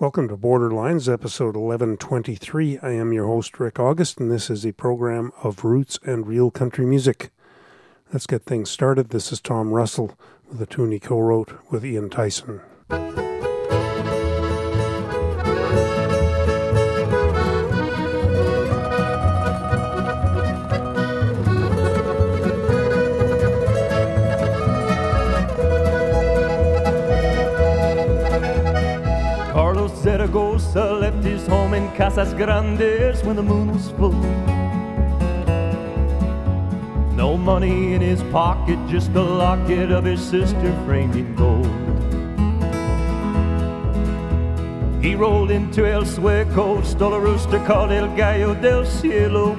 Welcome to Borderlines, episode 1123. I am your host, Rick August, and this is a program of roots and real country music. Let's get things started. This is Tom Russell with a tune he co wrote with Ian Tyson. In Casas Grandes when the moon was full. No money in his pocket, just a locket of his sister framed in gold. He rolled into El Sueco, stole a rooster called El Gallo del Cielo.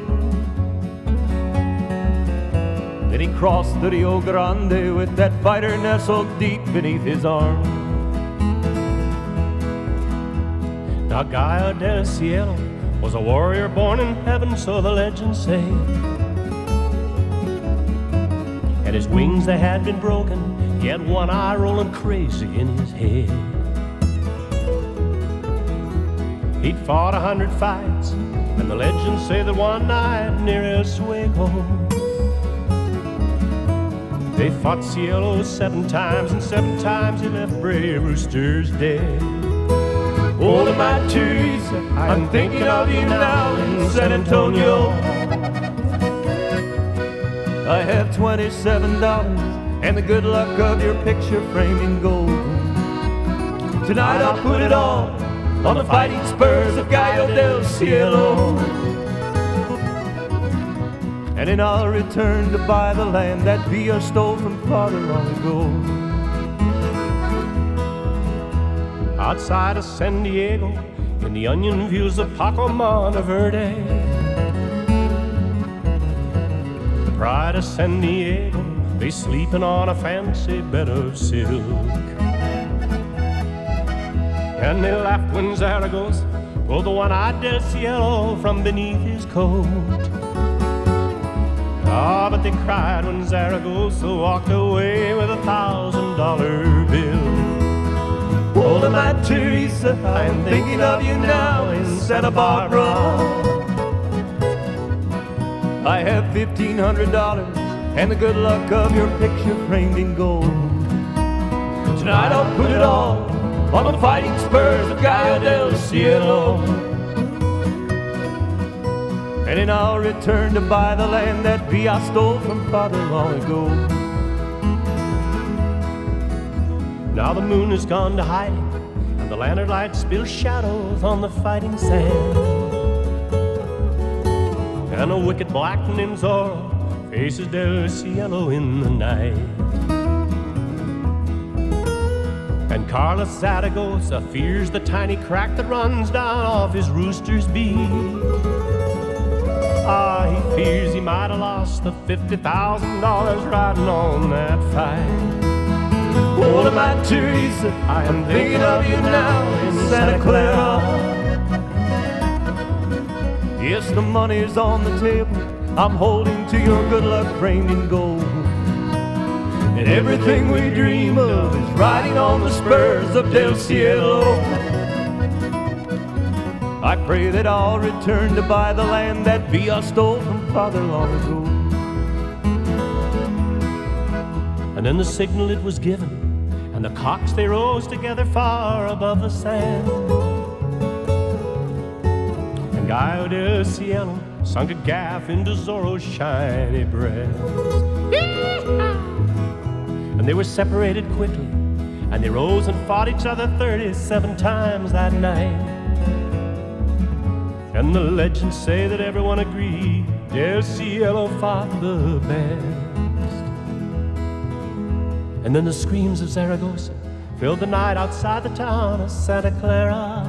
Then he crossed the Rio Grande with that fighter nestled deep beneath his arm. Now Gallo del Cielo was a warrior born in heaven, so the legends say. And his wings they had been broken, he had one eye rolling crazy in his head. He'd fought a hundred fights, and the legends say that one night near El Sueco, they fought Cielo seven times, and seven times he left brave roosters dead. Oh, my Teresa, I'm thinking of you now in San Antonio. I have $27 and the good luck of your picture framed in gold. Tonight I'll put it all on the fighting spurs of Gallo del Cielo. And then I'll return to buy the land that Villa stole from father long ago. Outside of San Diego in the onion fields of Paco Monteverde. The pride of San Diego, they sleeping on a fancy bed of silk. And they laughed when Zaragoza pulled the one-eyed del cielo from beneath his coat. Ah, but they cried when Zaragoza walked away with a thousand dollar bill. Holding my Teresa, I'm thinking of you now in Santa Barbara. I have fifteen hundred dollars and the good luck of your picture framed in gold. Tonight I'll put it all on the fighting spurs of Gallo del Cielo. And then I'll return to buy the land that Villa stole from father long ago. Now the moon has gone to hiding, and the lantern light spills shadows on the fighting sand. And a wicked black named Zorro faces Del Cielo in the night. And Carlos Zaragoza fears the tiny crack that runs down off his rooster's beak. Ah, he fears he might have lost the $50,000 riding on that fight. Oh, my Teresa, I am thinking of you now in Santa Clara. Yes, the money's on the table. I'm holding to your good luck framed in gold. And everything we dream of is riding on the spurs of Del Cielo. I pray that I'll return to buy the land that Villa stole from father long ago. And then the signal it was given and the cocks they rose together far above the sand. And Gallo del Cielo sunk a gaff into Zorro's shiny breast. And they were separated quickly, and they rose and fought each other 37 times that night. And the legends say that everyone agreed Del Cielo fought the best. And then the screams of Zaragoza filled the night outside the town of Santa Clara.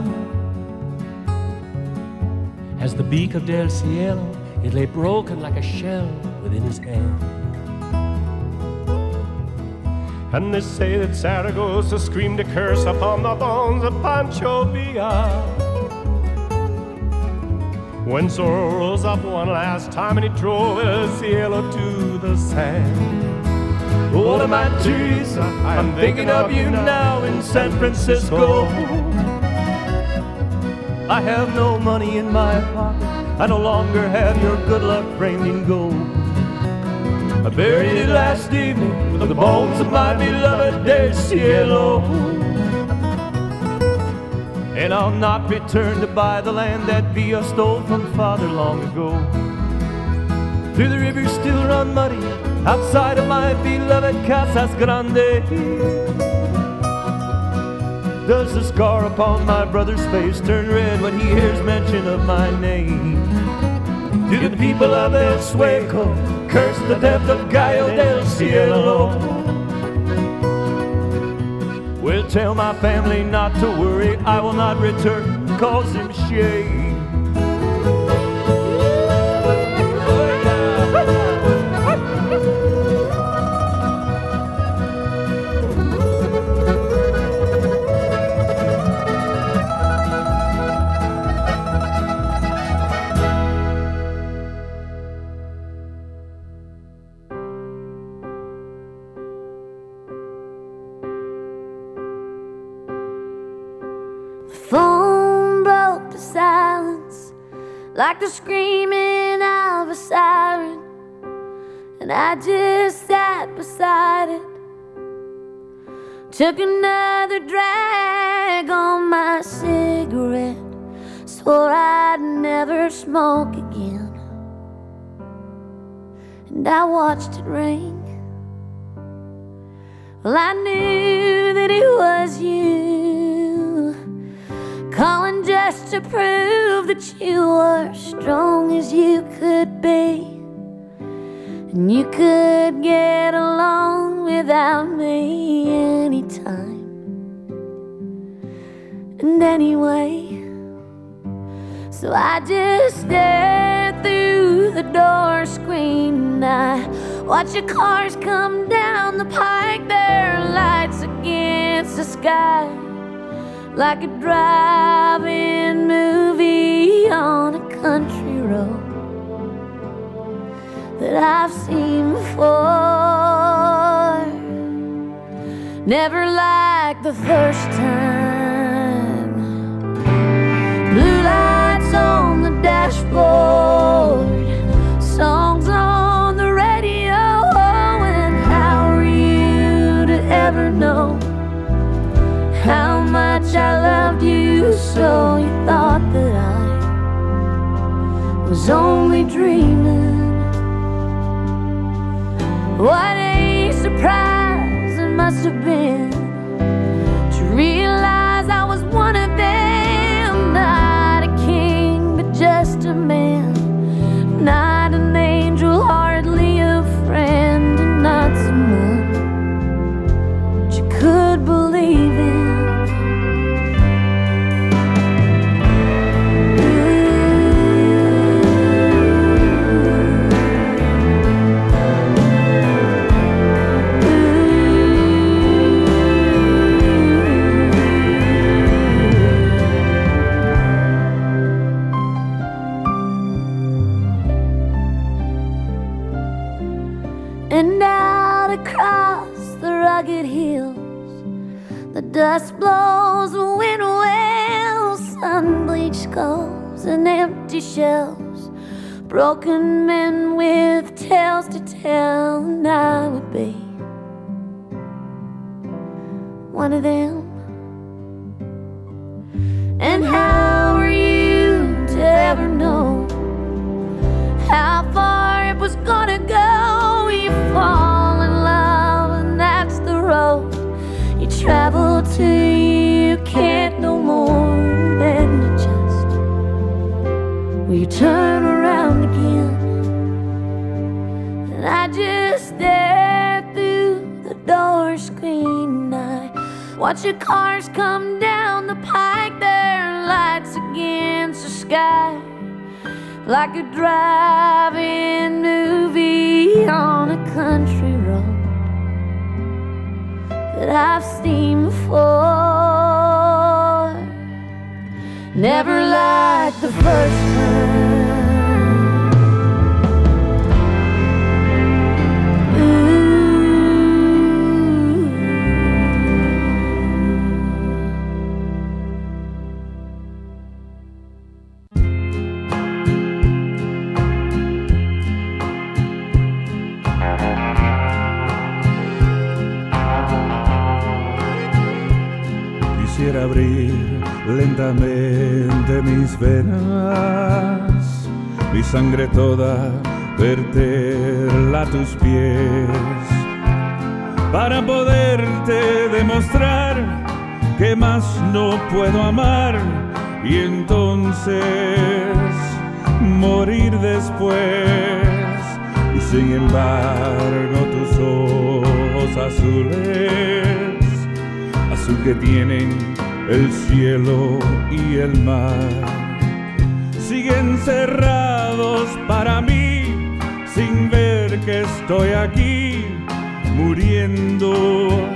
As the beak of Del Cielo, it lay broken like a shell within his hand. And they say that Zaragoza screamed a curse upon the bones of Pancho Villa. When Zorro rose up one last time and he drove El Cielo to the sand. Oh, my Teresa, I'm thinking of you now in San Francisco. I have no money in my pocket. I no longer have your good luck framed in gold. I buried it last evening with the bones of my beloved dear cielo. And I'll not return to buy the land that Villa stole from father long ago. Through the rivers still run muddy outside of my beloved Casas Grande. Does the scar upon my brother's face turn red when he hears mention of my name? Do the people of El Sueco curse the death of Gallo del Cielo? Well, tell my family not to worry, I will not return, cause him shame. The screaming of a siren, and I just sat beside it. Took another drag on my cigarette, swore I'd never smoke again, and I watched it rain. Well, I knew that it was you calling just to prove that you were strong as you could be. And you could get along without me anytime. And anyway, so I just stared through the door screen. I watch your cars come down the pike, their lights against the sky like a drive-in movie on a country road that I've seen before. Never like the first time. Blue lights on the dashboard, songs on the radio, and how are you to ever know? So you thought that I was only dreaming. What a surprise it must have been to realize I was one of dust blows, wind wails, sun bleached skulls and empty shells, broken men with tales to tell, and I would be one of them. And how are you to ever know how far it was gonna go? Turn around again? And I just stare through the door screen. I watch the cars come down the pike, their lights against the sky like a drive-in movie on a country road that I've seen before. Never like the first time. Lentamente mis venas, mi sangre toda verterla a tus pies, para poderte demostrar que más no puedo amar y entonces morir después. Y sin embargo tus ojos azules, azul que tienen el cielo y el mar, siguen cerrados para mí sin ver que estoy aquí muriendo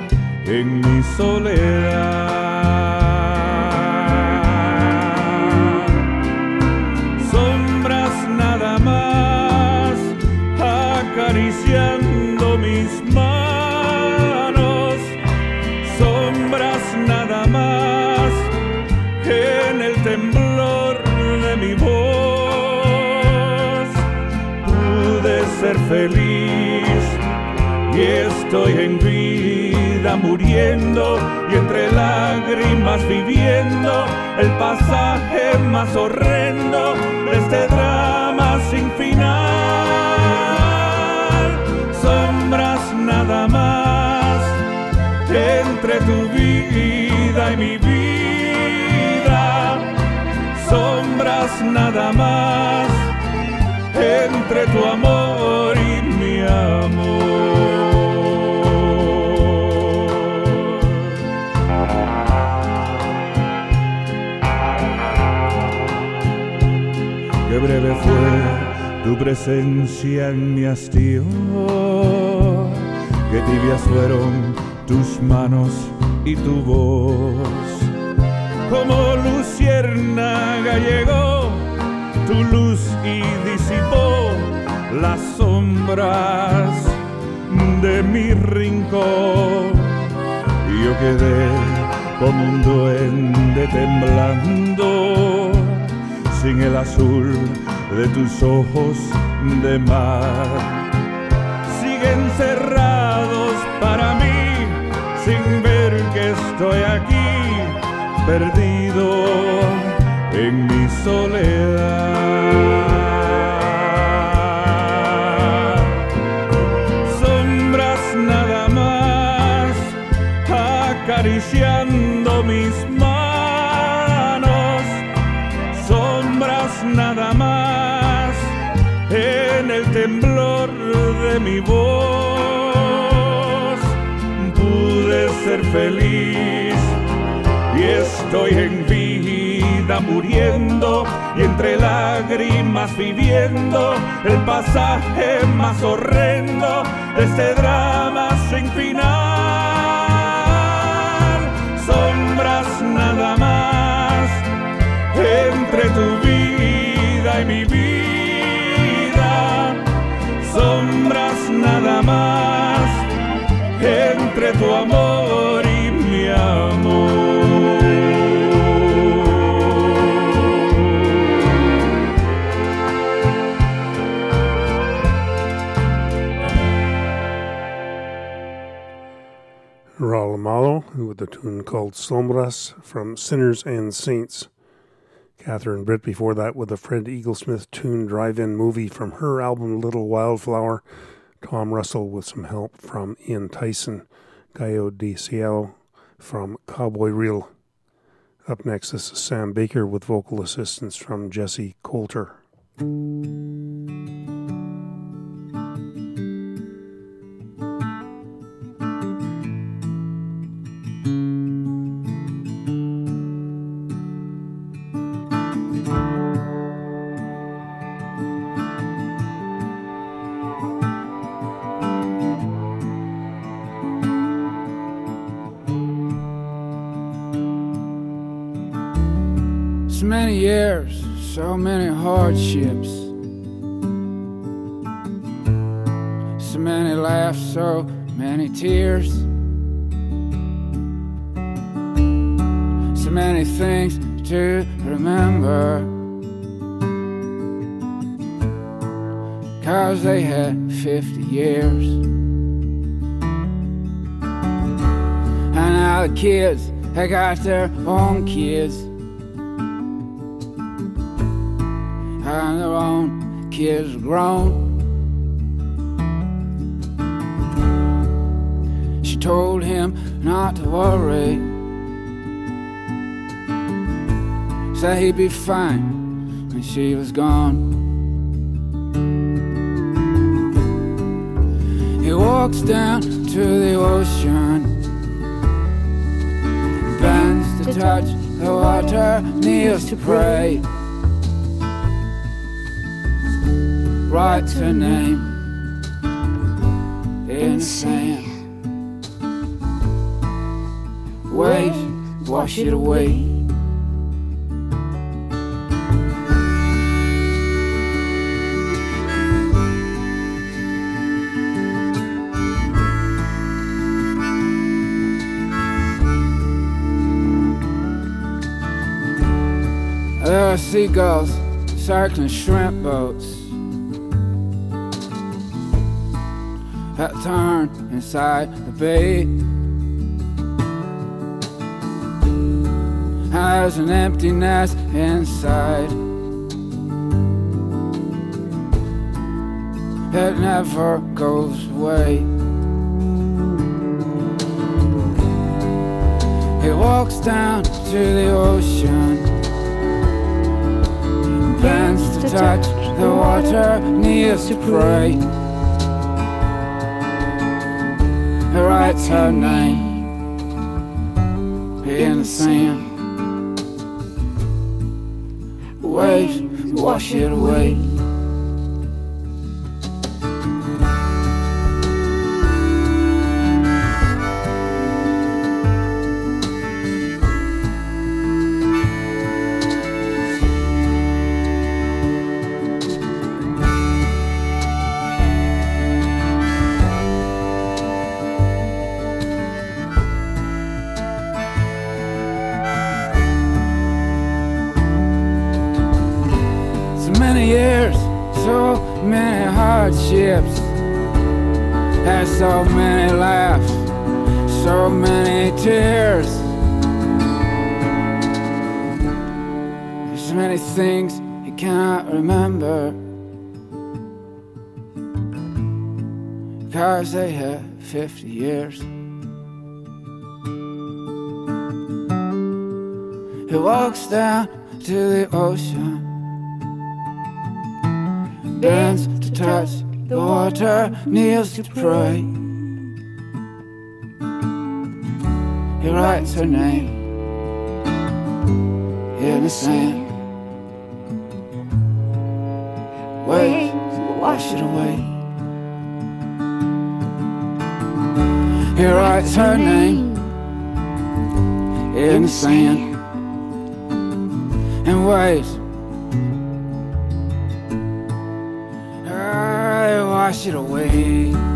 en mi soledad. Estoy en vida muriendo y entre lágrimas viviendo el pasaje más horrendo de este drama sin final. Sombras nada más entre tu vida y mi vida. Sombras nada más entre tu amor presencia en mi hastío, qué tibias fueron tus manos y tu voz, como luciérnaga llegó tu luz y disipó las sombras de mi rincón. Y yo quedé como un duende temblando, sin el azul de tus ojos de mar. Siguen cerrados para mí, sin ver que estoy aquí, perdido en mi soledad. Feliz y estoy en vida muriendo y entre lágrimas viviendo el pasaje más horrendo de este drama sin final. Sombras nada más entre tu vida y mi vida. Sombras nada más entre tu amor. Raul Malo with a tune called Sombras from Sinners and Saints. Catherine Britt before that with a Fred Eaglesmith tune drive in movie from her album Little Wildflower. Tom Russell with some help from Ian Tyson. Gallo de Cielo from Cowboy Real. Up next, this is Sam Baker with vocal assistance from Jessi Colter. Many years, so many hardships. So many laughs, so many tears. So many things to remember. Cause they had 50 years. And now the kids, they got their own kids. And their own kids grown. She told him not to worry. Said he'd be fine when she was gone. He walks down to the ocean, bends to touch the water, kneels to pray. Writes her name in the sand. Waves wash it away. There are seagulls circling shrimp boats that turn inside the bay. Has an emptiness inside that never goes away. He walks down to the ocean bends to touch the water, kneels to pray. He writes her name in the sand. Waves wash it away. 50 years. He walks down to the ocean bends to touch the water, kneels to pray. He writes her name in the sand. Waves wash it away. He writes her name in the sand and waves I wash it away.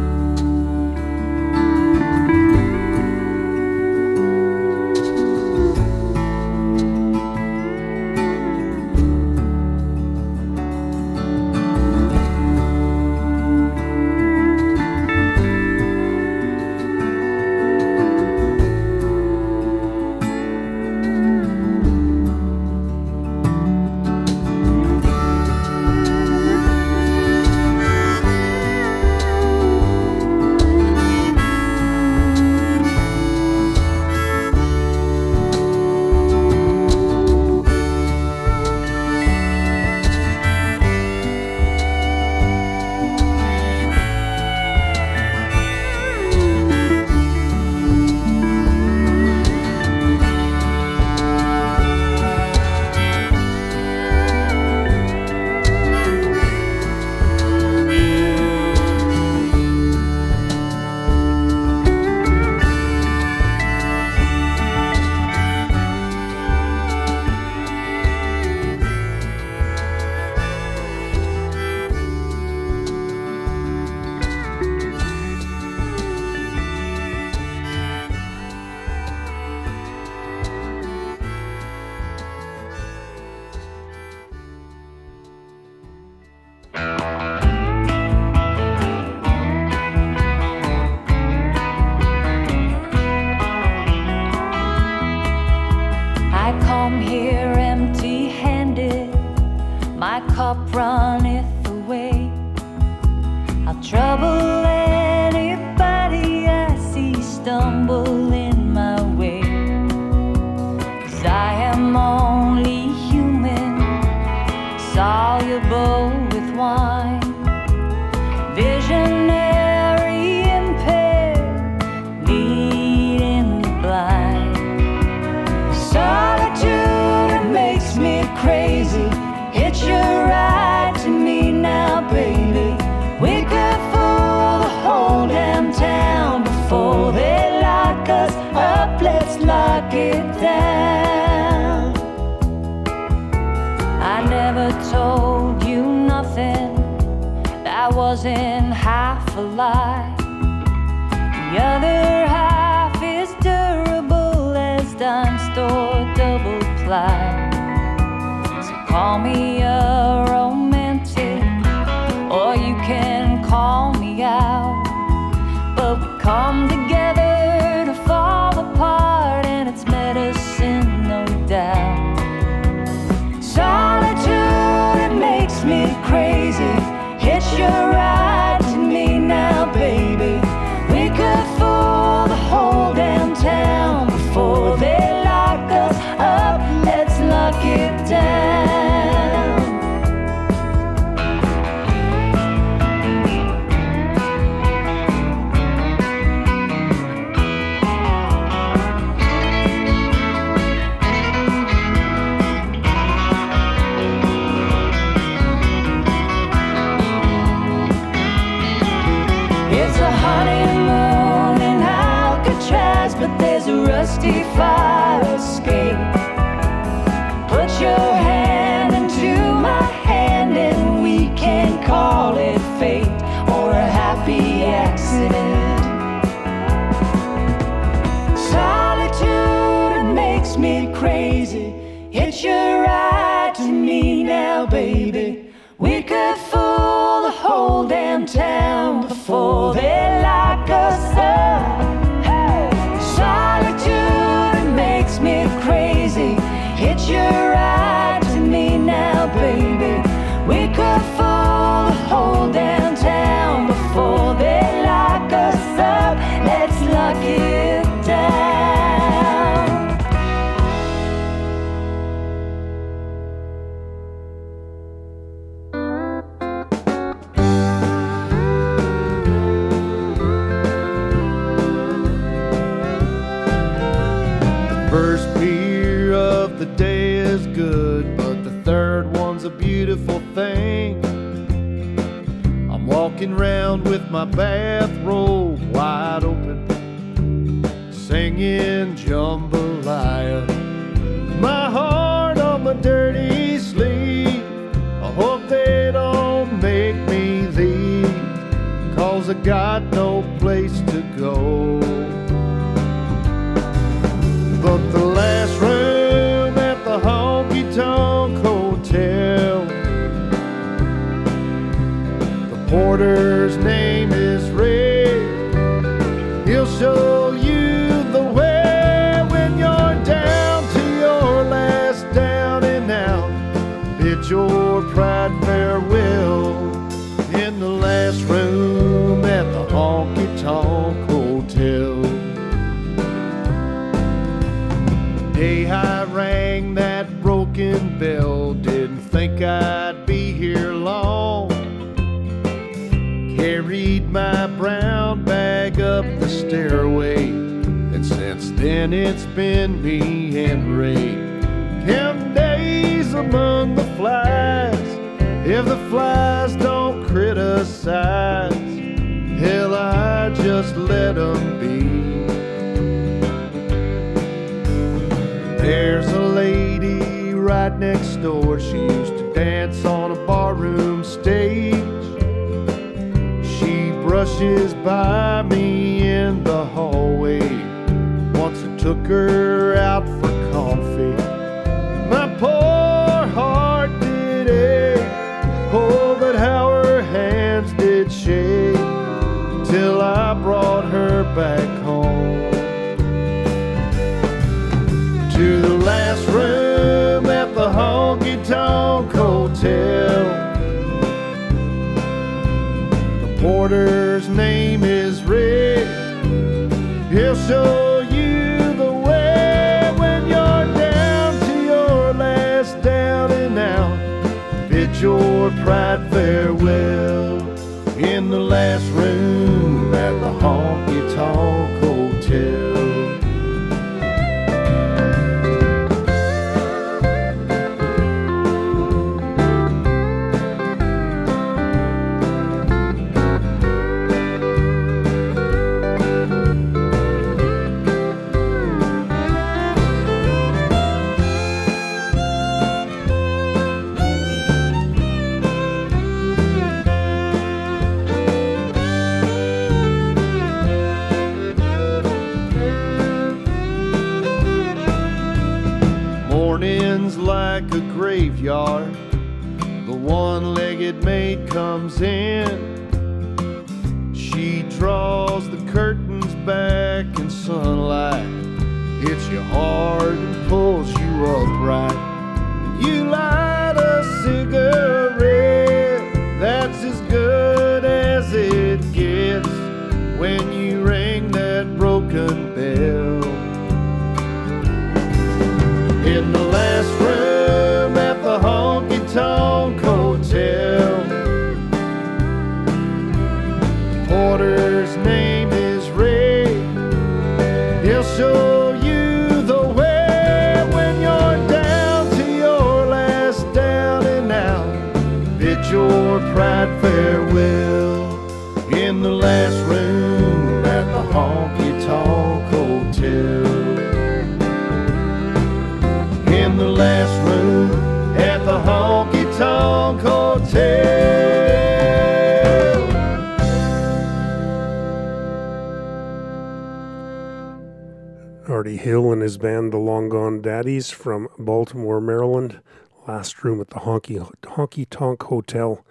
Band, the Long Gone Daddys from Baltimore, Maryland. Last room at the Honky, Honky Tonk Hotel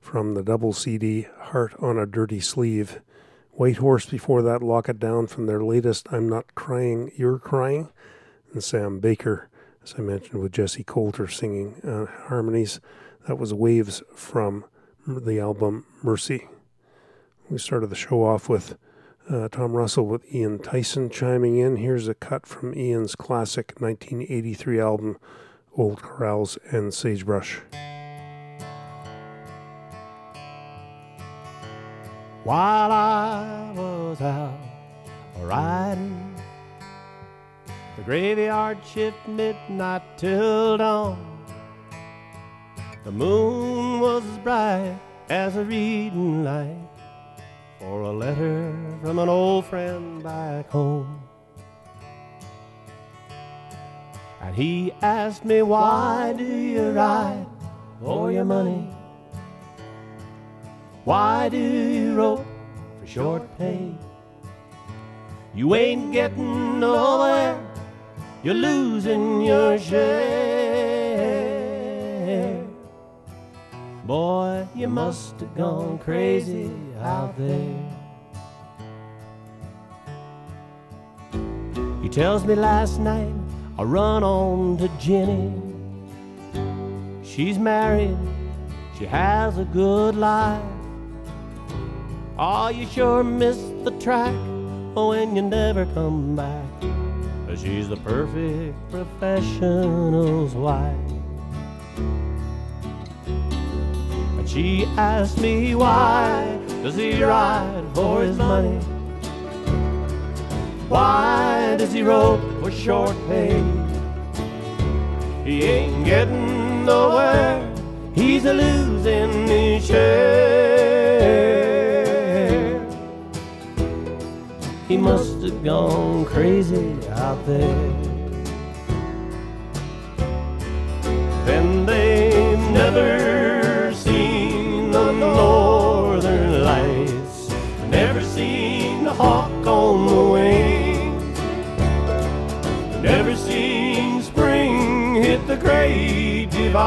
from the double CD, Heart on a Dirty Sleeve. Whitehorse before that, Lock It Down from their latest, I'm Not Crying, You're Crying. And Sam Baker, as I mentioned, with Jessi Colter singing uh, harmonies. That was Waves from the album Mercy. We started the show off with uh, Tom Russell with Ian Tyson chiming in. Here's a cut from Ian's classic 1983 album, Old Corrals and Sagebrush. While I was out riding the graveyard shift midnight till dawn. The moon was as bright as a reading light for a letter from an old friend back home. And he asked me, Why do you ride for your money? Why do you rope for short pay? You ain't getting nowhere, you're losing your share. Boy, you must have gone crazy out there. He tells me last night I run on to Jenny. She's married, she has a good life. Oh, you sure missed the track oh, when you never come back. She's the perfect professional's wife. And she asked me why does he ride for his money? Why does he rope for short pay? He ain't getting nowhere. He's a losing his share. He must have gone crazy out there. Then they've never seen the hawk on the wing, never seen spring hit the great divide.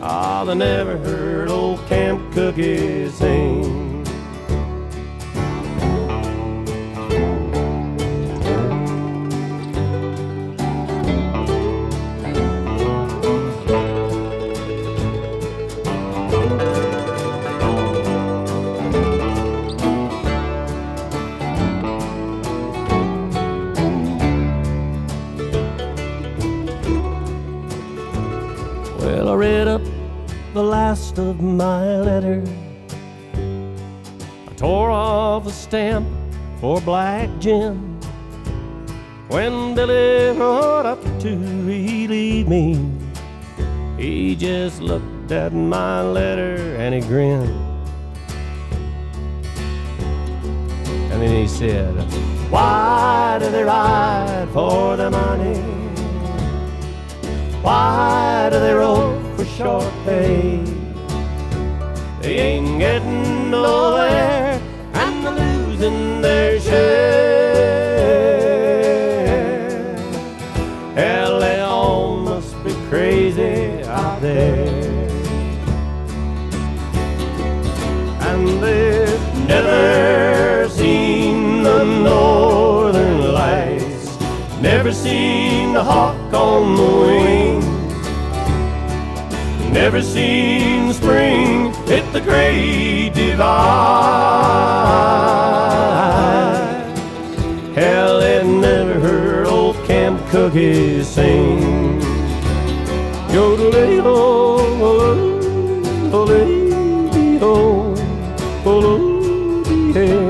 Ah, they never heard old Camp Cookie sing. Last of my letter. I tore off a stamp for Black Jim. When Billy rode up to relieve me, he just looked at my letter and he grinned. And then he said, Why do they ride for the money? Why do they roll for short pay? They ain't getting no nowhere and they're losing their share. Hell, they all must be crazy out there. And they've never seen the northern lights, never seen the hawk on the wing, never seen spring hit the great divide. Hell, they never heard old Camp Cookie sing. Yodelay-o, yodelay-o, yodelay-o, yodelay-o.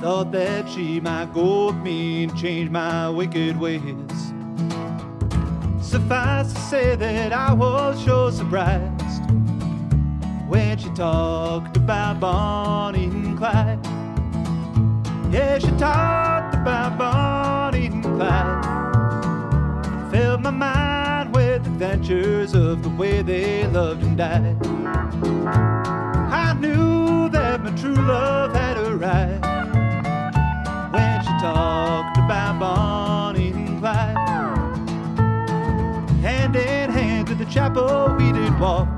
Thought that she might go with me and change my wicked ways. Suffice to say that I was sure surprised when she talked about Bonnie and Clyde. Yeah, she talked about Bonnie and Clyde. Filled my mind with adventures of the way they loved and died. Chapel we did walk.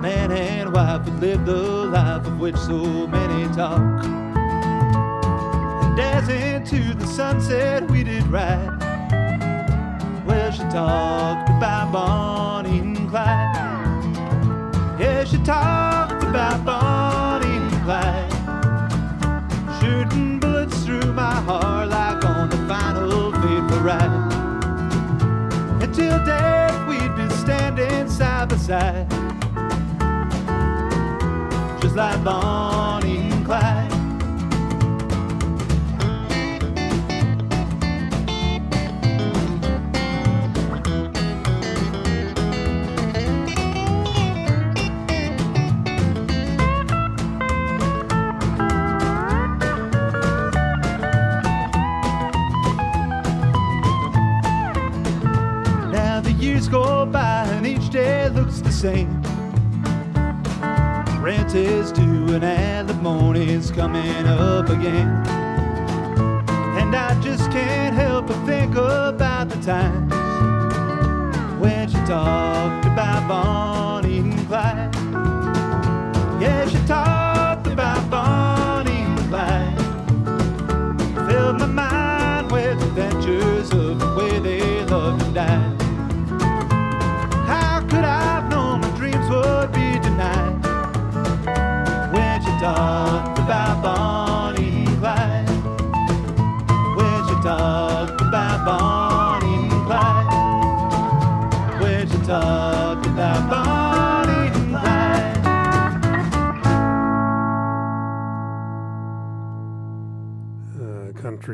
Man and wife would live the life of which so many talk. And as into the sunset we did ride. Well, she talked about Bonnie and Clyde. Yeah, she talked Just like Bonnie same. Rent is due and alimony's coming up again.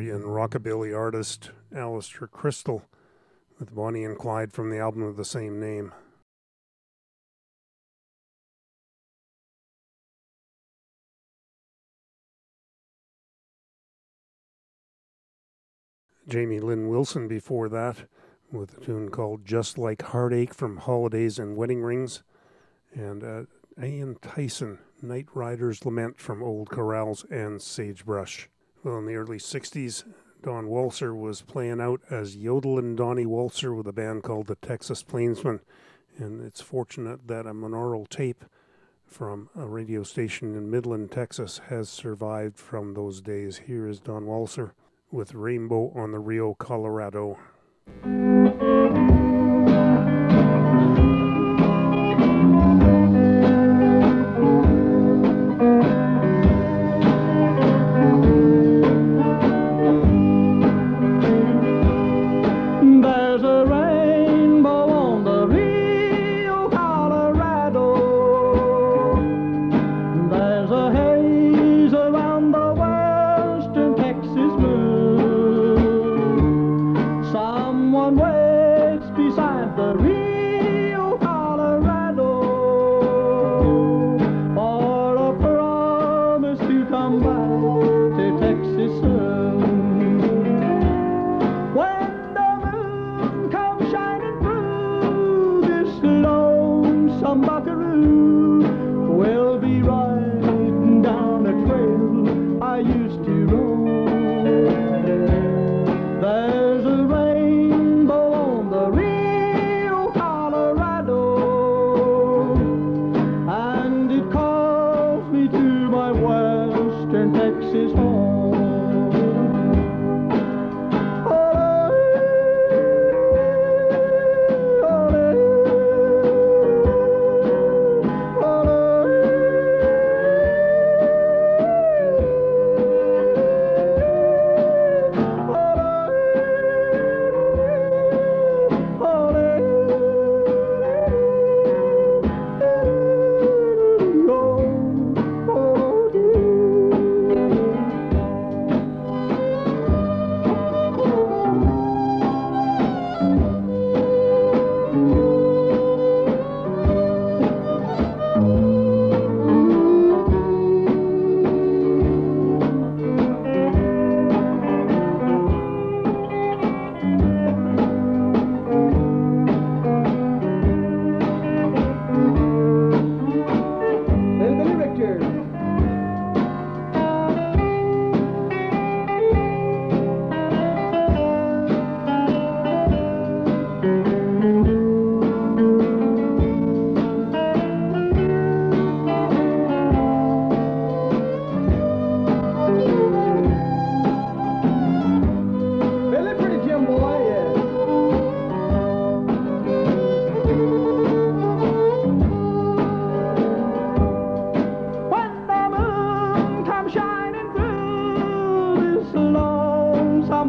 Country and rockabilly artist Alistair Christl with Bonnie and Clyde from the album of the same name. Jamie Lin Wilson before that with a tune called Just Like Heartache from Holidays and Wedding Rings. And uh, Ian Tyson, Night Rider's Lament from Old Corrals and Sagebrush. Well, in the early 60s, Don Walser was playing out as Yodelin Donnie Walser with a band called the Texas Plainsmen. And it's fortunate that a monaural tape from a radio station in Midland, Texas has survived from those days. Here is Don Walser with Rainbow on the Rio Colorado.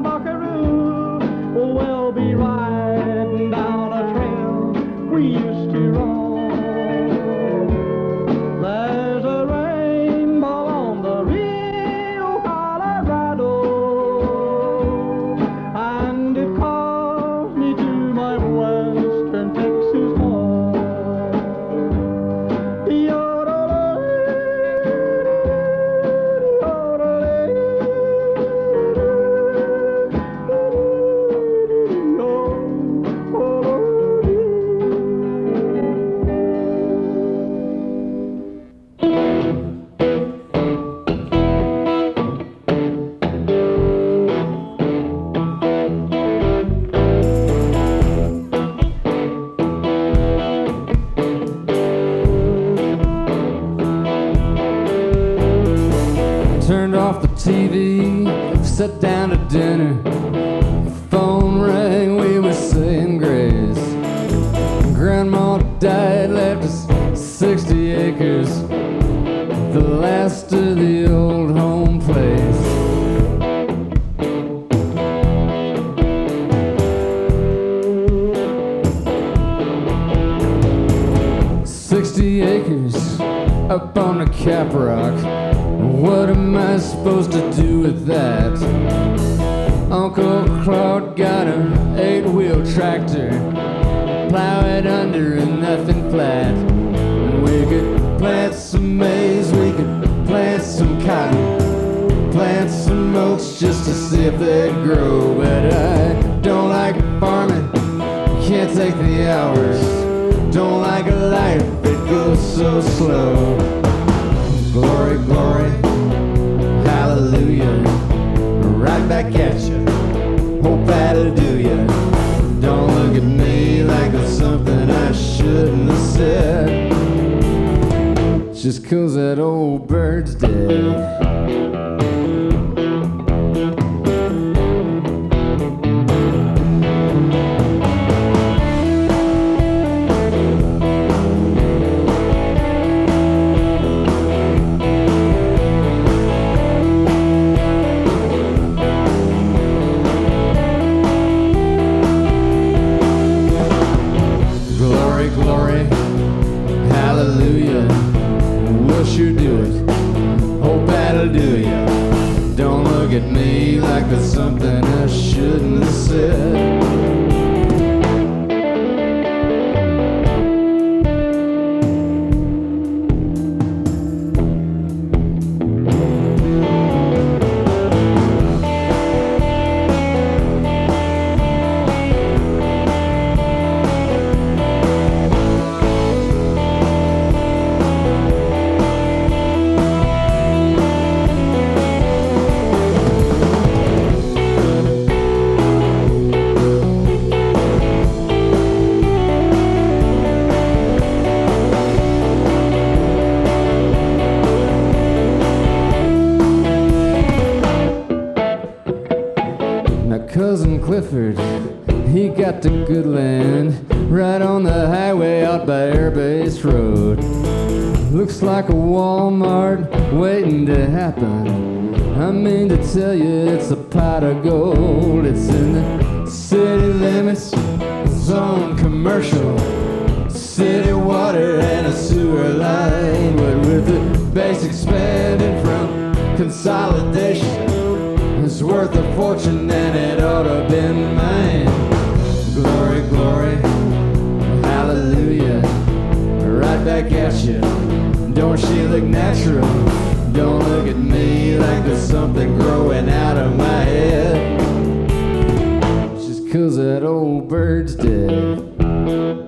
buckaroo. We'll be riding down a trail we used. limits zone commercial. City water and a sewer line. But with the base expanding from consolidation it's worth a fortune and it ought to been mine. Glory glory hallelujah. Right back at you. Don't she look natural? Don't look at me like there's something growing out of my head cause that old bird's dead.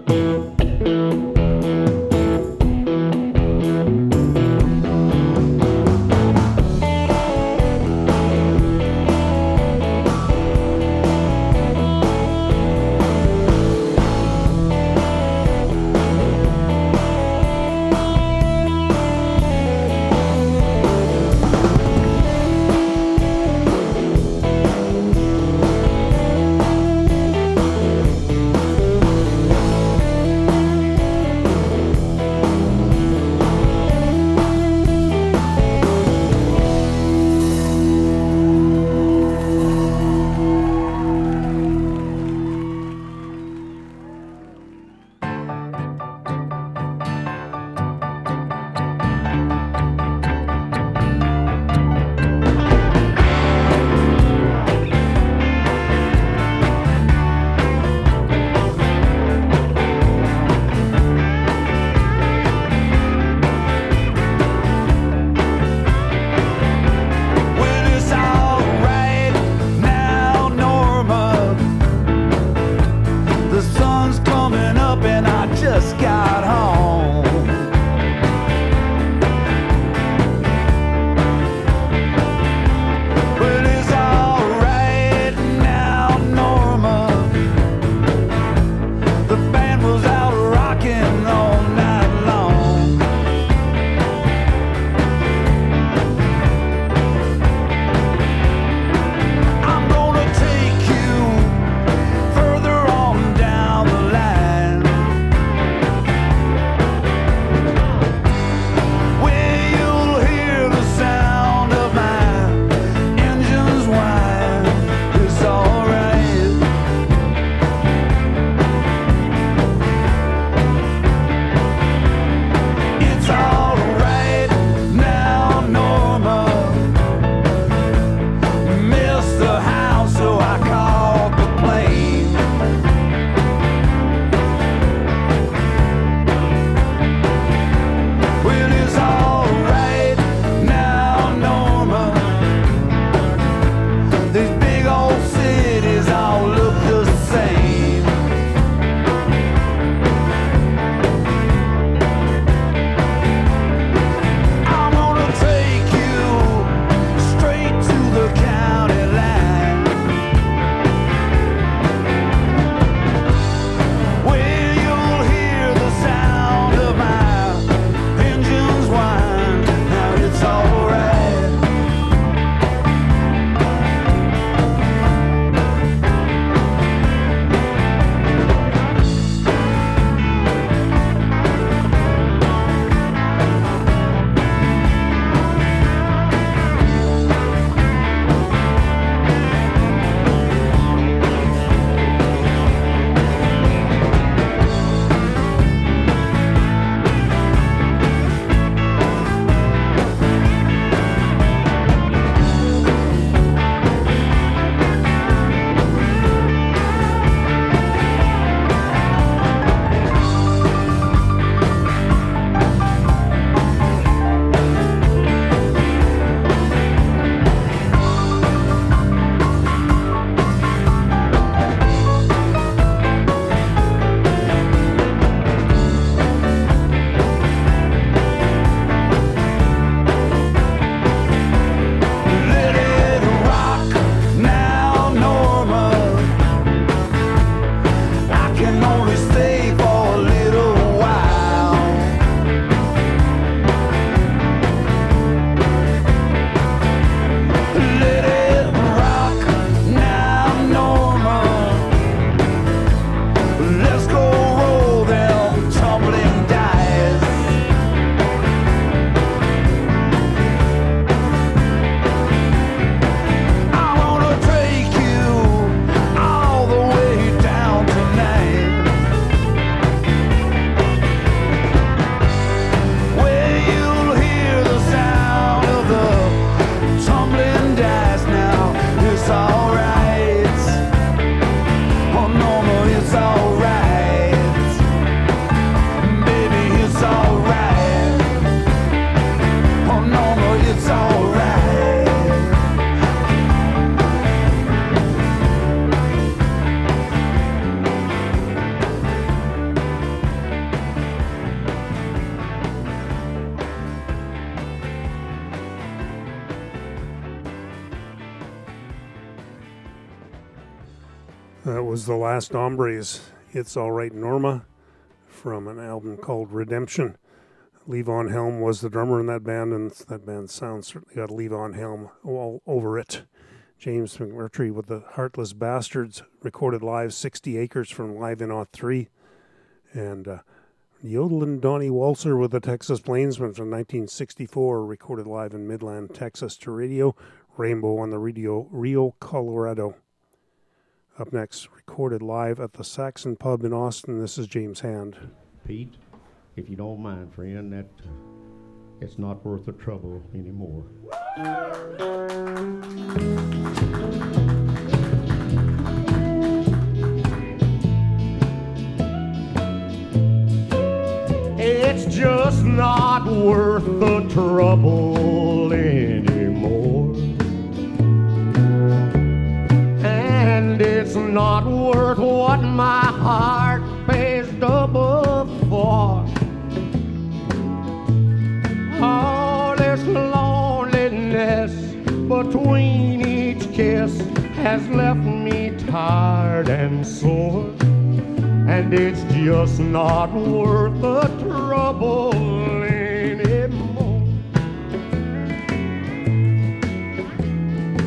The last Hombres. It's All Right Norma from an album called Redemption. Levon Helm was the drummer in that band, and that band sounds certainly got Levon Helm all over it. James McMurtry with the Heartless Bastards recorded live 60 Acres from Live in Aught 3. And uh, Yodelin Donnie Walser with the Texas Plainsmen from 1964 recorded live in Midland, Texas to radio. Rainbow on the radio, Rio, Colorado. Up next, recorded live at the Saxon Pub in Austin. This is James Hand. Pete, if you don't mind, friend, that uh, it's not worth the trouble anymore. It's just not worth the trouble anymore. And it's not worth what my heart pays double for. All this loneliness between each kiss has left me tired and sore. And it's just not worth the trouble anymore.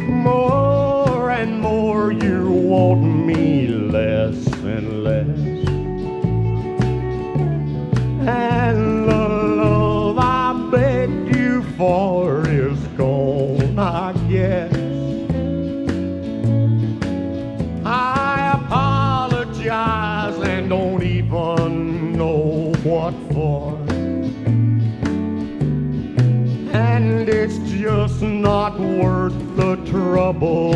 More and more you want me less and less. And the love I begged you for is gone, I guess. And it's just not worth the trouble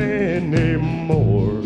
anymore.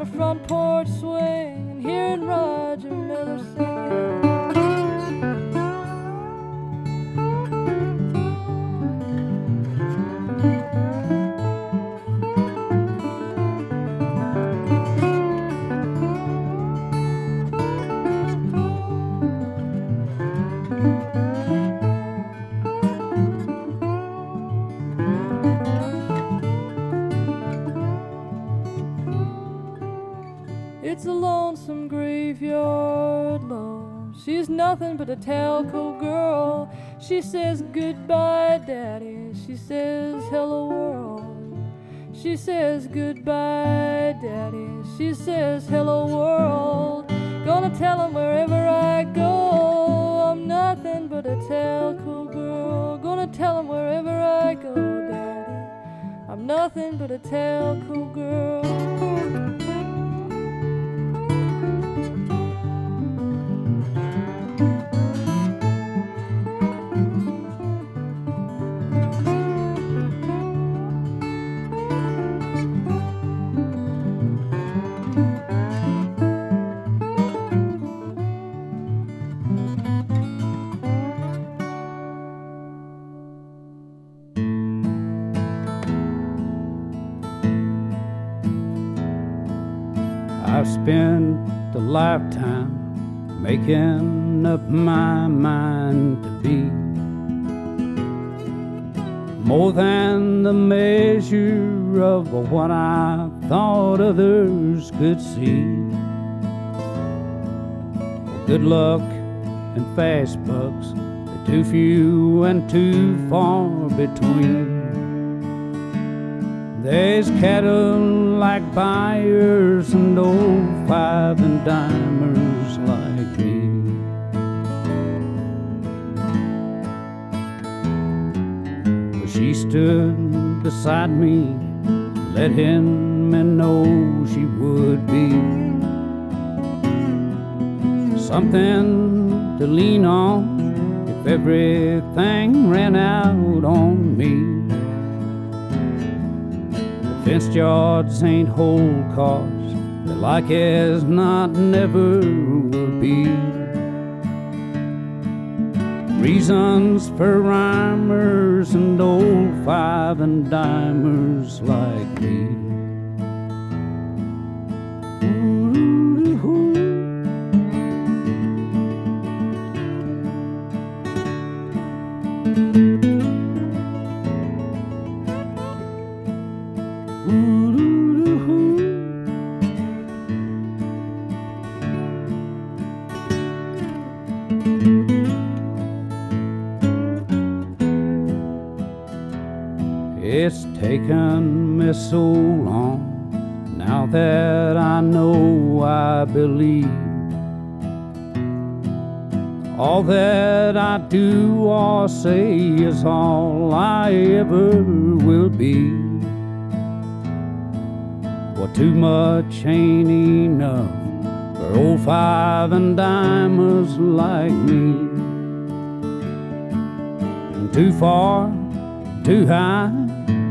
A front porch Talco girl. She says goodbye, making up my mind to be more than the measure of what I thought others could see. Good luck and fast bucks, too few and too far between. There's cattle like buyers and old five and dimers stood beside me, letting me know she would be something to lean on if everything ran out on me. Fenced yards ain't whole cars, they like as not never will be. Reasons for rhymers and old five and dimers like me. I believe all that I do or say is all I ever will be. Well, too much ain't enough for old five and dimers like me. And too far, too high,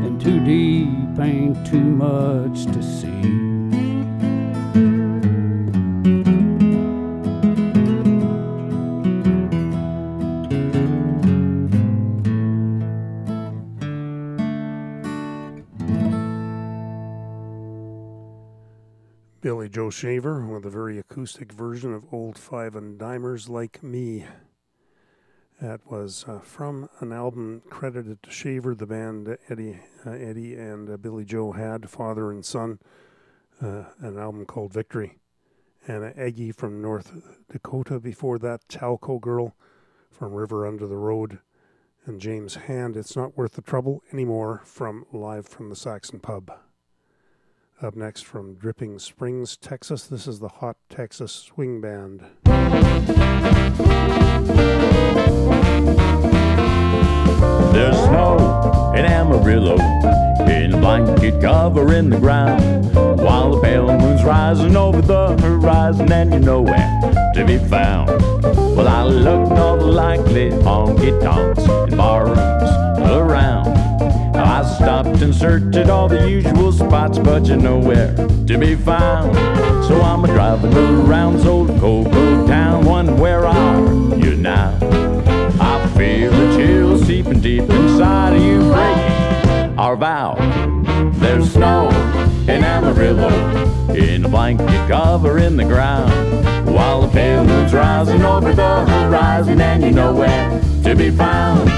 and too deep ain't too much to see. Shaver with a very acoustic version of Old Five and Dimers Like Me. That was uh, from an album credited to Shaver, the band Eddie, uh, Eddie and uh, Billy Joe had, father and son, uh, an album called Victory. And Egge from North Dakota before that, Talco Girl from River Under the Road, and James Hand, It's Not Worth the Trouble Anymore from Live from the Saxon Pub. Up next from Dripping Springs, Texas, this is the Hot Texas Swing Band. There's snow in Amarillo, in blanket covering the ground, while the pale moon's rising over the horizon, and you're nowhere to be found. Well, I all the likely honky tonks and bar rooms around. I stopped and searched at all the usual spots, but you're nowhere to be found. So I'm a driving around old Cocoa Town, wondering where are you now? I feel the chill seeping deep inside of you, breaking our vow. There's snow in Amarillo, in a blanket covering the ground, while the pale moon's rising over the horizon, and you know where to be found.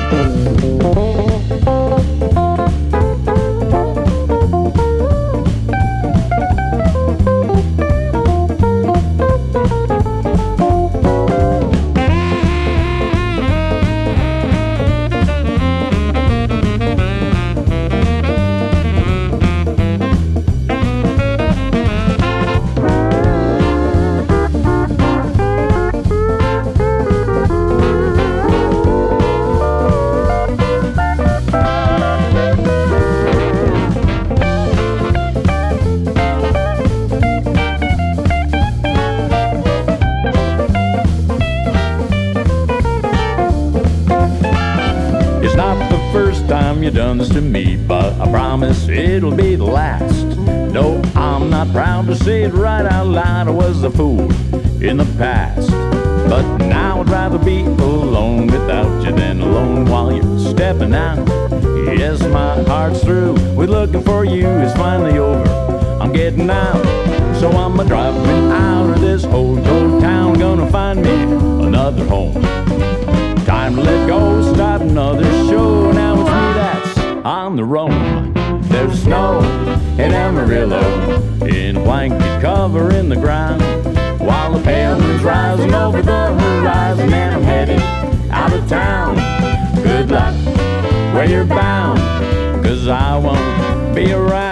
You done this to me, but I promise it'll be the last. No, I'm not proud to say it right out loud. I was a fool in the past. But now I'd rather be alone without you than alone while you're stepping out. Yes, my heart's through with looking for you. It's finally over. I'm getting out. So I'm a driving out of this old old town. Gonna find me another home. Time to let go, start another show. Now on the roam. There's snow in Amarillo, in blanket covering the ground. While the pale moon's rising over the horizon, and I'm headed out of town. Good luck where you're bound, cause I won't be around.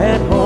At home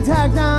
tag down.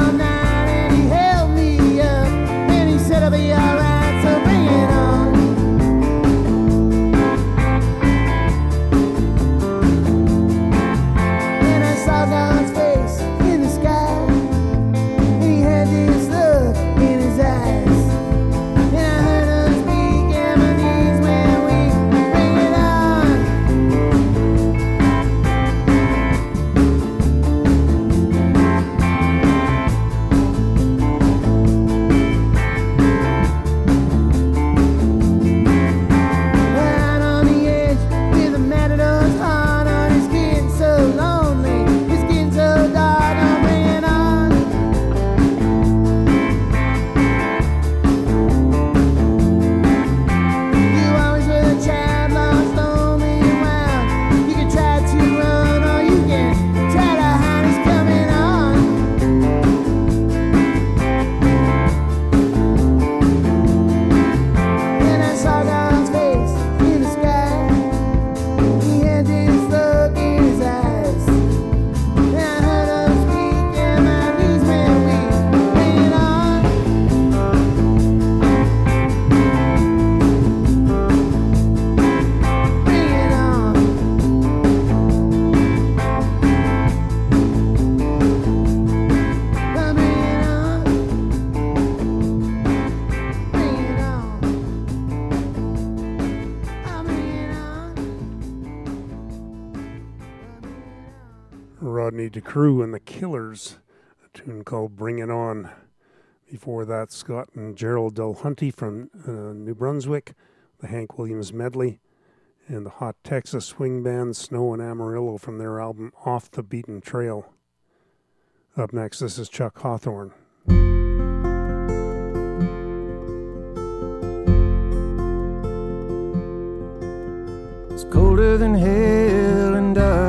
Rodney Decroo and the Killers, a tune called Bring It On. Before that, Scott and Gerald Delhunty from uh, New Brunswick, the Hank Williams Medley, and the Hot Texas Swing Band Snow and Amarillo from their album Off the Beaten Trail. Up next, this is Chuck Hawthorne. It's colder than hell and darker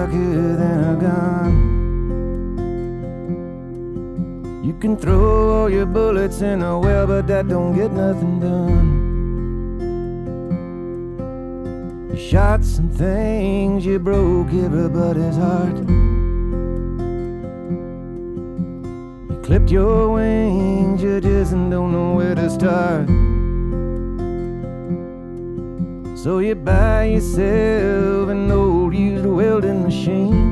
can throw all your bullets in a well, but that don't get nothing done. You shot some things, you broke everybody's heart. You clipped your wings, you just don't know where to start. So you buy yourself an old used welding machine.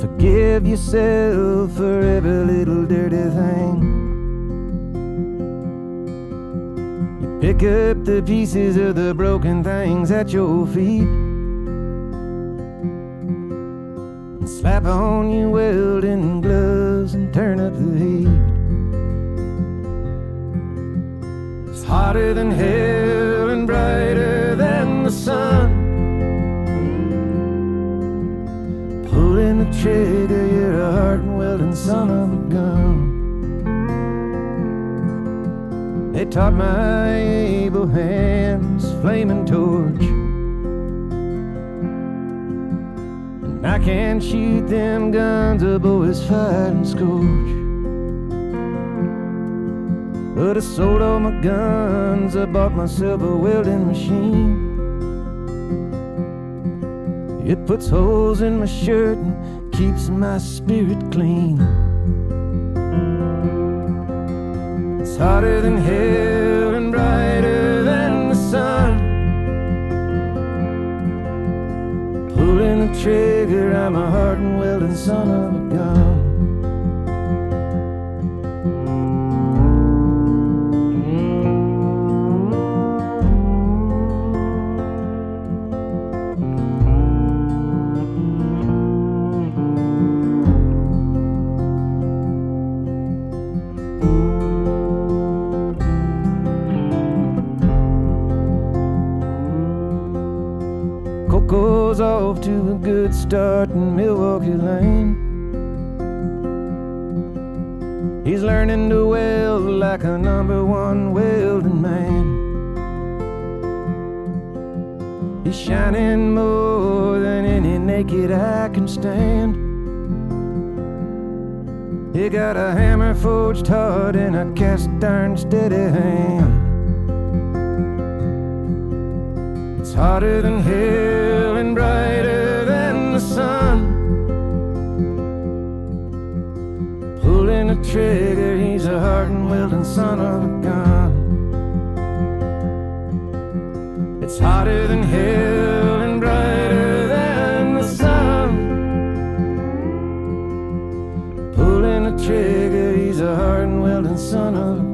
Forgive yourself for every little dirty thing. You pick up the pieces of the broken things at your feet. And slap on your welding gloves and turn up the heat. It's hotter than hell and brighter than the sun. Pulling the trigger, you're a heart and welding son of a gun. They taught my able hands flaming torch. And I can't shoot them guns, a boy's fight and scorch. But I sold all my guns, I bought myself a welding machine. It puts holes in my shirt and keeps my spirit clean. It's hotter than hell and brighter than the sun. Pulling the trigger, I'm a hardened welding son of a gun. To a good start in Milwaukee Lane. He's learning to weld like a number one welding man. He's shining more than any naked eye can stand. He got a hammer forged hard and a cast iron steady hand. It's hotter than hell trigger, he's a hardened welding son of a gun. It's hotter than hell and brighter than the sun. Pulling the trigger, he's a hardened welding son of a gun.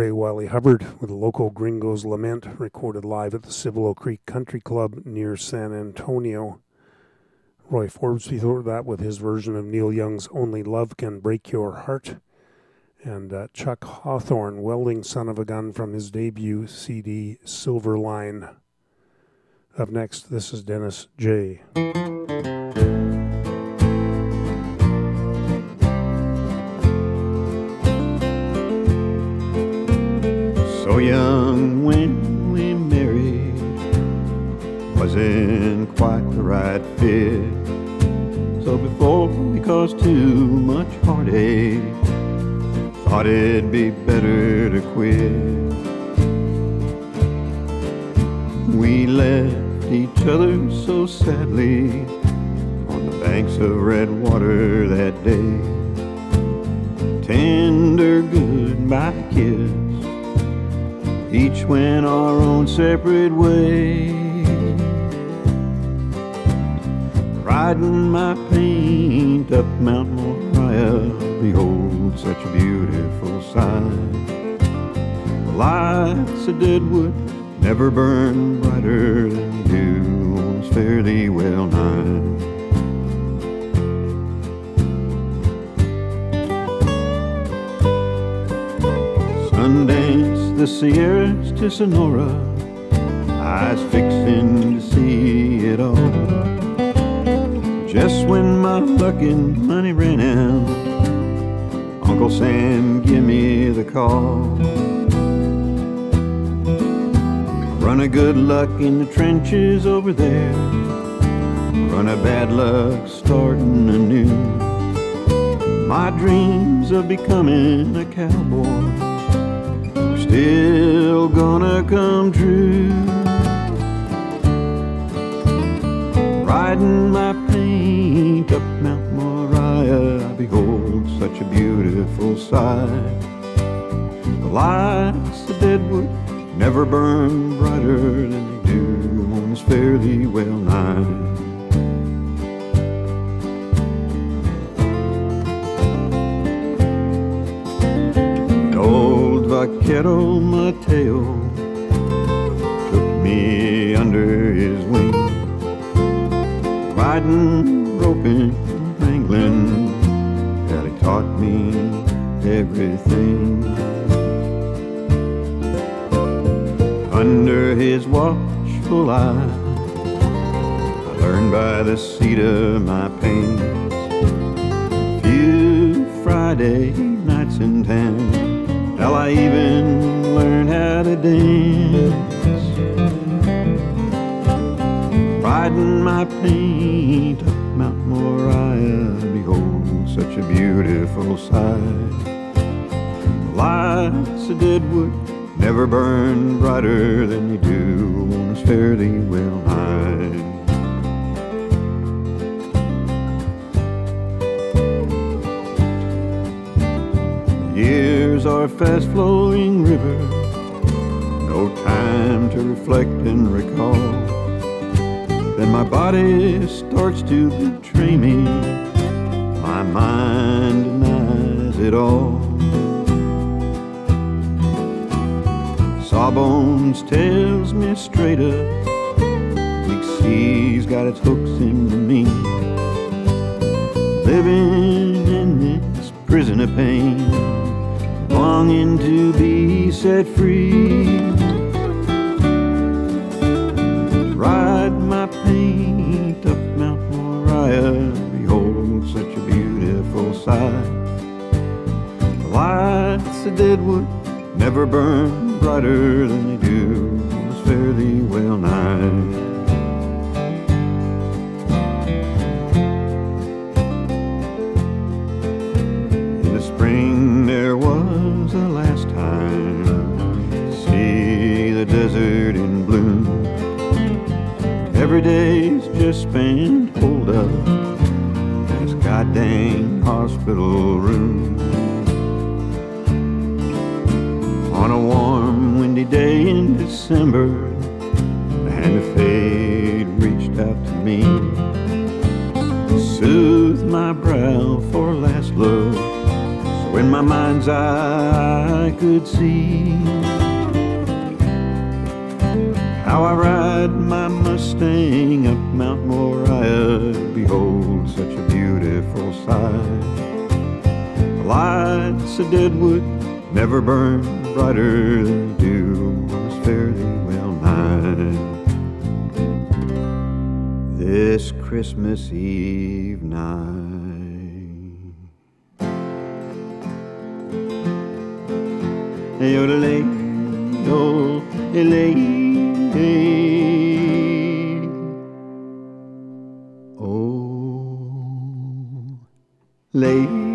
Ray Wylie Hubbard with Loco Gringo's Lament, recorded live at the Cibolo Creek Country Club near San Antonio. Roy Forbes before that with his version of Neil Young's Only Love Can Break Your Heart. And uh, Chuck Hawthorne, Welding Son of a Gun from his debut CD, Silverline. Up next, this is Dennis Jay wasn't quite the right fit. So before we caused too much heartache, thought it'd be better to quit. We left each other so sadly on the banks of red water that day. Tender goodbye kiss each went our own separate way. Riding my paint up Mount Moriah, behold, such a beautiful sight. The lights of Deadwood never burn brighter than do on this fairly well night. Sundance, the Sierras to Sonora, eyes fixing to see it all. Just when my luck and money ran out, Uncle Sam give me the call. Run a good luck in the trenches over there. Run a bad luck starting anew. My dreams of becoming a cowboy are still gonna come true. Riding my up Mount Moriah, I behold such a beautiful sight. The lights of Deadwood never burn brighter than they do on this fairly well night. Old vaquero Mateo took me under his wing, riding, roping, wrangling. Hell, he taught me everything. Under his watchful eye, I learned by the seat of my pants. Few Friday nights in town, hell, I even learned how to dance. Riding my paint up Mount Moriah, behold, such a beautiful sight. The lights of Deadwood never burn brighter than they do on this fairly well night. Years are a fast flowing river, no time to reflect and recall. Then my body starts to betray me, my mind denies it all. Sawbones tells me straight up, weak sea's got its hooks into me. Living in this prison of pain, longing to be set free. The lights of Deadwood never burn brighter than they do on this fairly well night. In the spring there was a last time to see the desert in bloom. Every day's just spent hospital room. On a warm, windy day in December, the hand of fate reached out to me. Soothed my brow for last look, so in my mind's eye I could see how I ride my Mustang up Mount Moriah. Behold, such a beautiful sight. A deadwood never burned brighter than dew was fairly well nigh this Christmas Eve night. Yodelay, yodelay, oh, lay.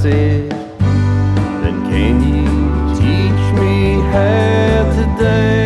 said, then can you teach me how to dance?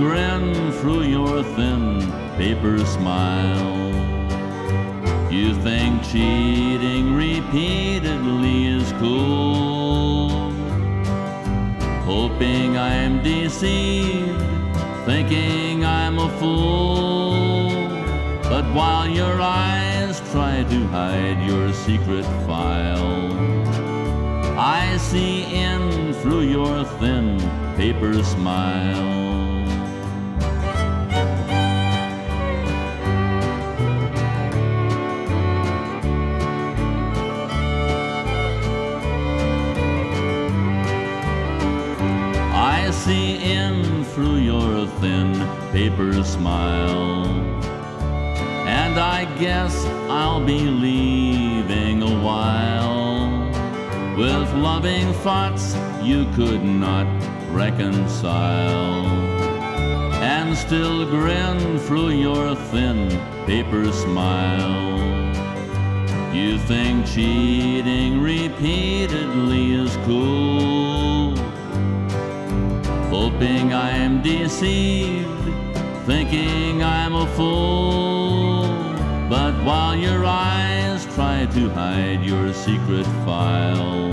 Grin through your thin paper smile, you think cheating repeatedly is cool. Hoping I'm deceived, thinking I'm a fool. But while your eyes try to hide your secret file, I see in through your thin paper smile. Paper smile. And I guess I'll be leaving a while with loving thoughts you could not reconcile. And still grin through your thin paper smile. You think cheating repeatedly is cool. Hoping I'm deceived, thinking I'm a fool. But while your eyes try to hide your secret file,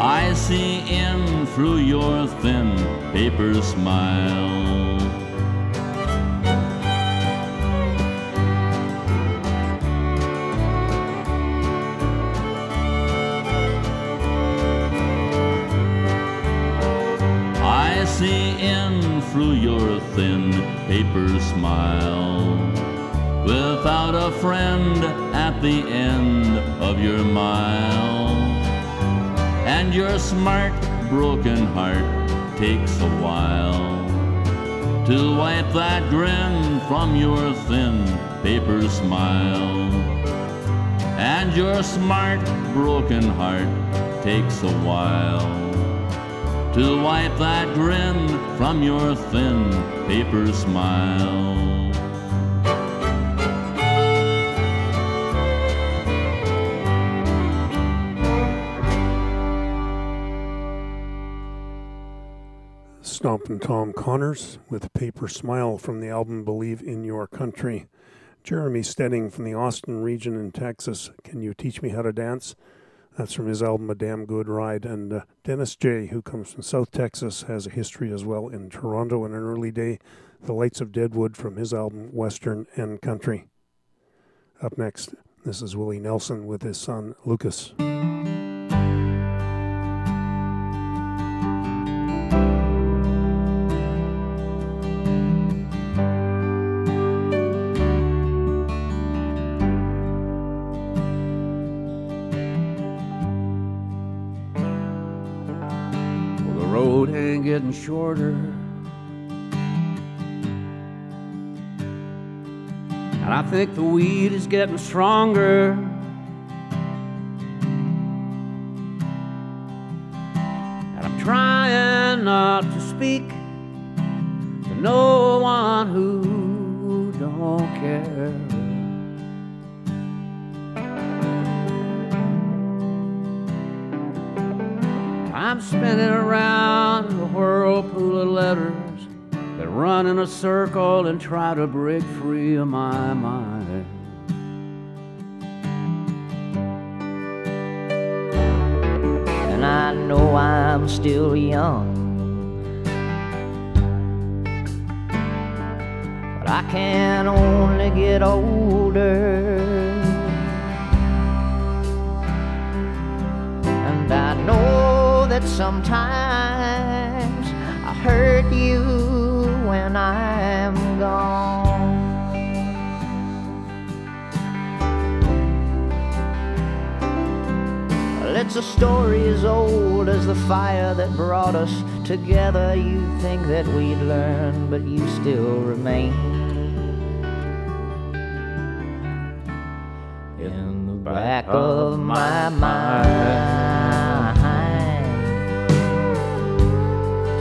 I see in through your thin paper smile. I see in through your paper smile. Without a friend at the end of your mile. And your smart, broken heart takes a while to wipe that grin from your thin paper smile. And your smart, broken heart takes a while to wipe that grin from your thin paper smile. Stompin' Tom Connors with Paper Smile from the album Believe in Your Country. Jeremy Steding from the Austin region in Texas. Can you teach me how to dance? That's from his album A Damn Good Ride. And uh, Dennis Jay, who comes from South Texas, has a history as well in Toronto in an early day. The Lights of Deadwood from his album Western and Country. Up next, this is Willie Nelson with his son Lukas. Getting shorter. And I think the weed is getting stronger. And I'm trying not to speak to no one who don't care. I'm spinning around a whirlpool of letters that run in a circle and try to break free of my mind. And I know I'm still young. But I can only get older. And I know that sometimes I hurt you when I'm gone. It's a story as old as the fire that brought us together. You think that we'd learn, but you still remain. In the back of my mind,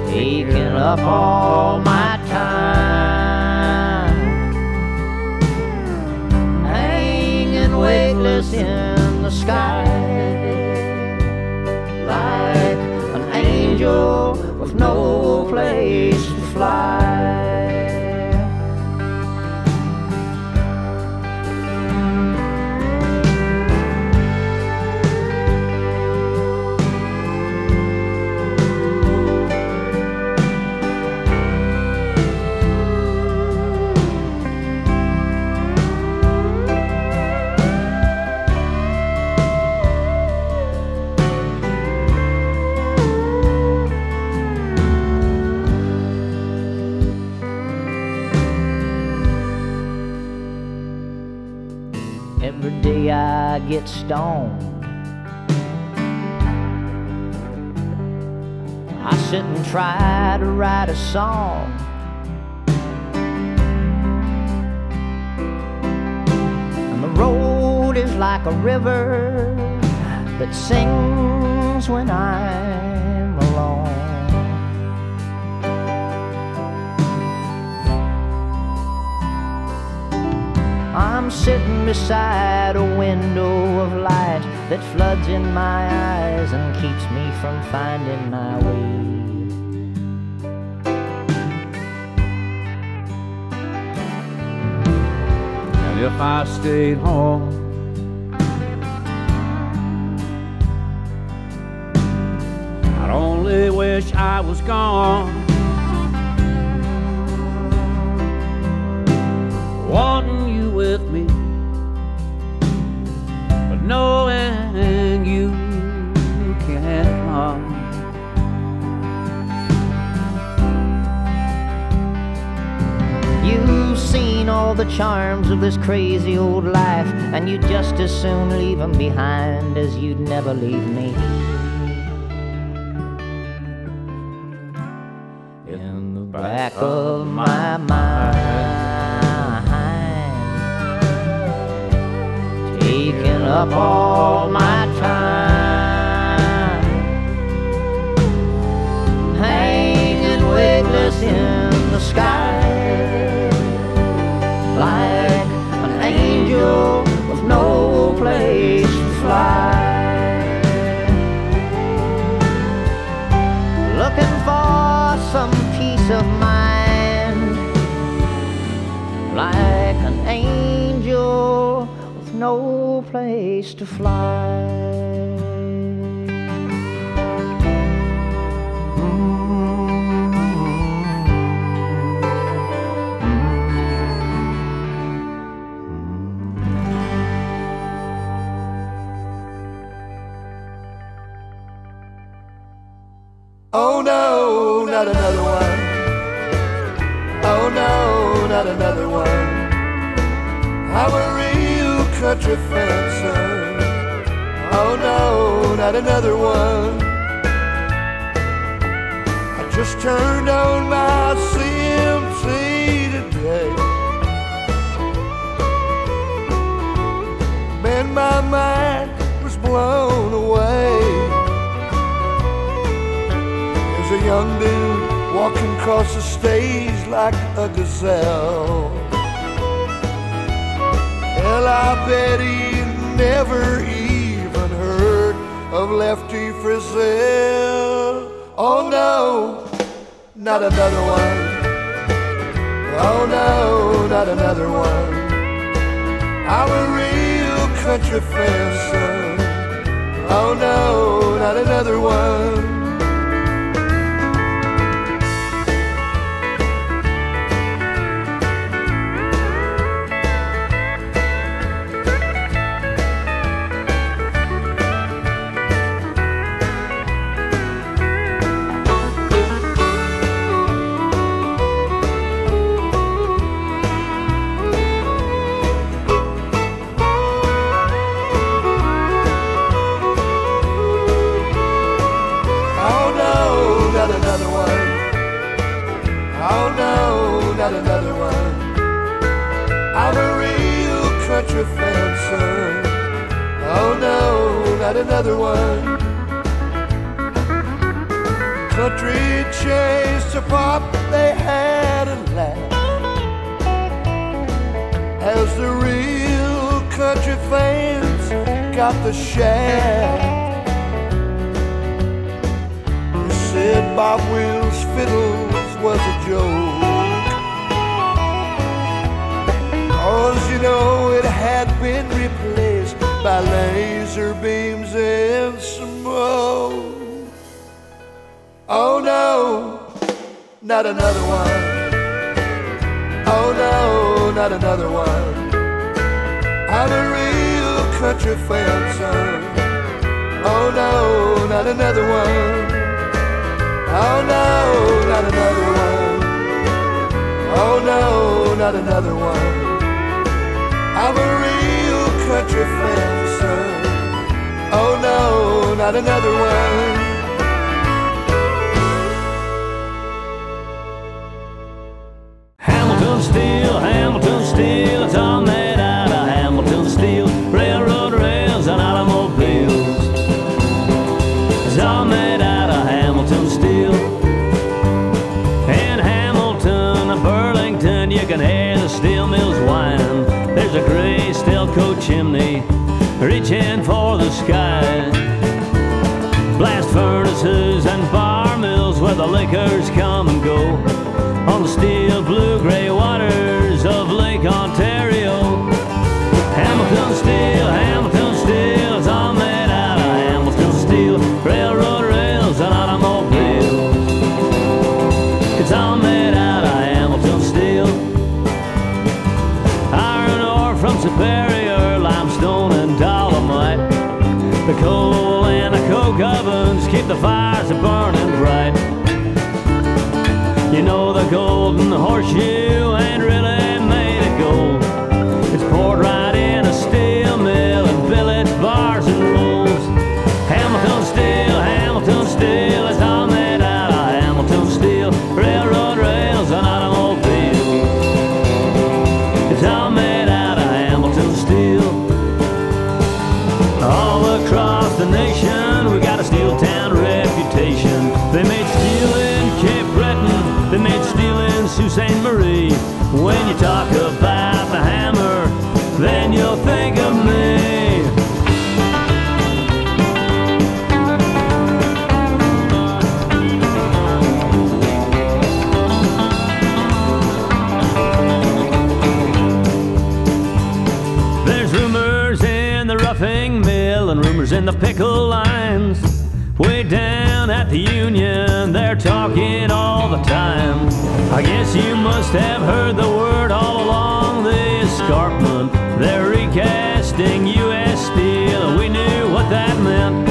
taking up all my time. Hanging weightless in the sky, like an angel with no place to fly. Day I get stoned. I sit and try to write a song. And the road is like a river that sings when I'm I'm sitting beside a window of light that floods in my eyes and keeps me from finding my way. And if I stayed home, I'd only wish I was gone. Wanting with me, but knowing you can't come. You've seen all the charms of this crazy old life, and you'd just as soon leave them behind as you'd never leave me. In the back of taking place to fly. Country fencer. Oh no, not another one. I just turned on my CMC today. Man, my mind was blown away. There's a young dude walking across the stage like a gazelle. Hell, I bet he never even heard of Lefty Frizzell. Oh no, not another one. Oh no, not another one. I'm a real country fencer. Oh no, not another one. Real country fencer. Oh no, not another one. Country changed to pop, they had a laugh. As the real country fans got the shaft. You said Bob Wills' fiddles was a joke. Cause you know it had been replaced by laser beams and smoke. Oh no, not another one. Oh no, not another one. I'm a real country fan, son. Oh no, not another one. Oh no, not another one. Oh no, not another one. I'm a real country fan, son. Oh no, not another one. Hamilton steel, Hamilton steel, reaching for the sky. Blast furnaces and bar mills where the liquors come the fires are burning bright. You know the golden horseshoe ain't really time. I guess you must have heard the word all along the escarpment. They're recasting U.S. Steel, and we knew what that meant.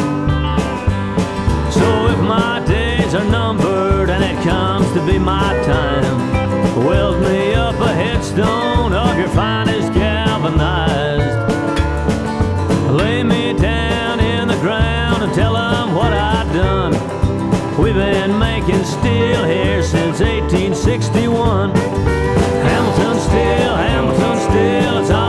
So if my days are numbered and it comes to be my time, weld me up a headstone of your finest galvanized. Making steel here since 1861. Hamilton steel, Hamilton steel, it's all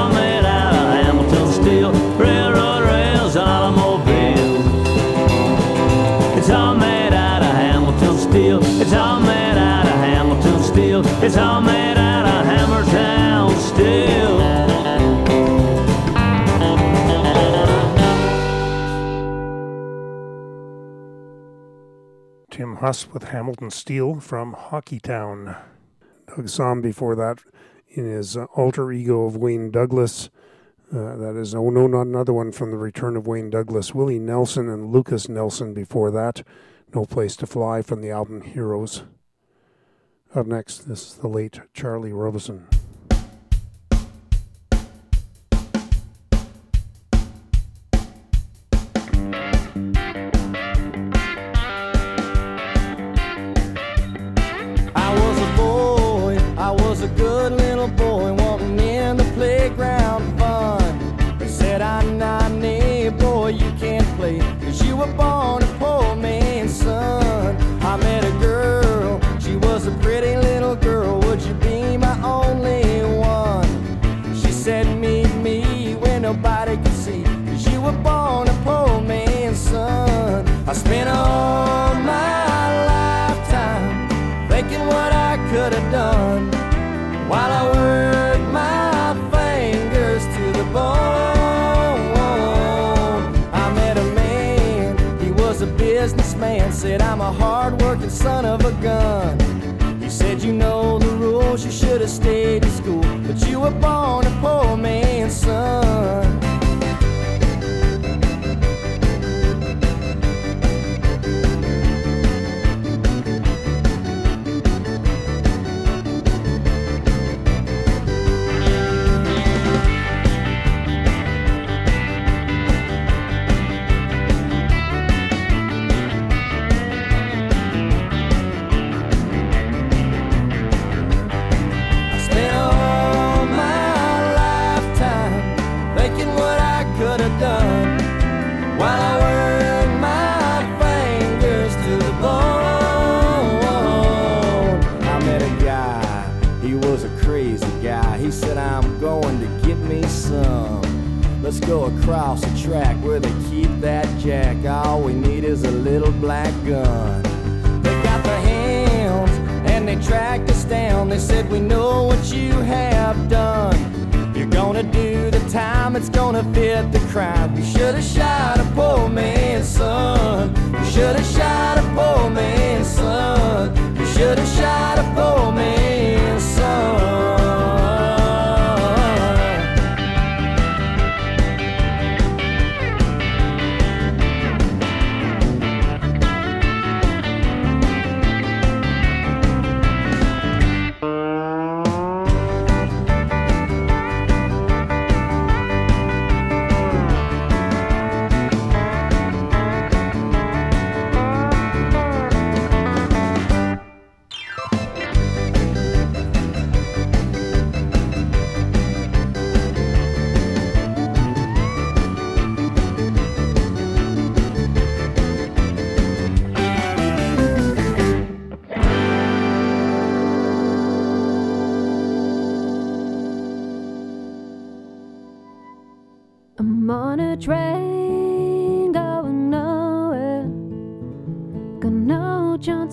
Huss with Hamilton Steele from Hockeytown. Doug Sahm before that in his uh, alter ego of Wayne Douglas. Uh, that is, oh no, not another one from the return of Wayne Douglas. Willie Nelson and Lukas Nelson before that. No Place to Fly from the album Heroes. Up next, this is the late Charlie Robison. Hard-working son of a gun. You said, You know the rules, you should have stayed in school, but you were born a poor man's son. Go across the track where they keep that jack. All we need is a little black gun. They got the hands and they tracked us down. They said, We know what you have done. You're gonna do the time, it's gonna fit the crime. You should have shot a poor man's son. You should have shot a poor man's son. You should have shot a poor man's son.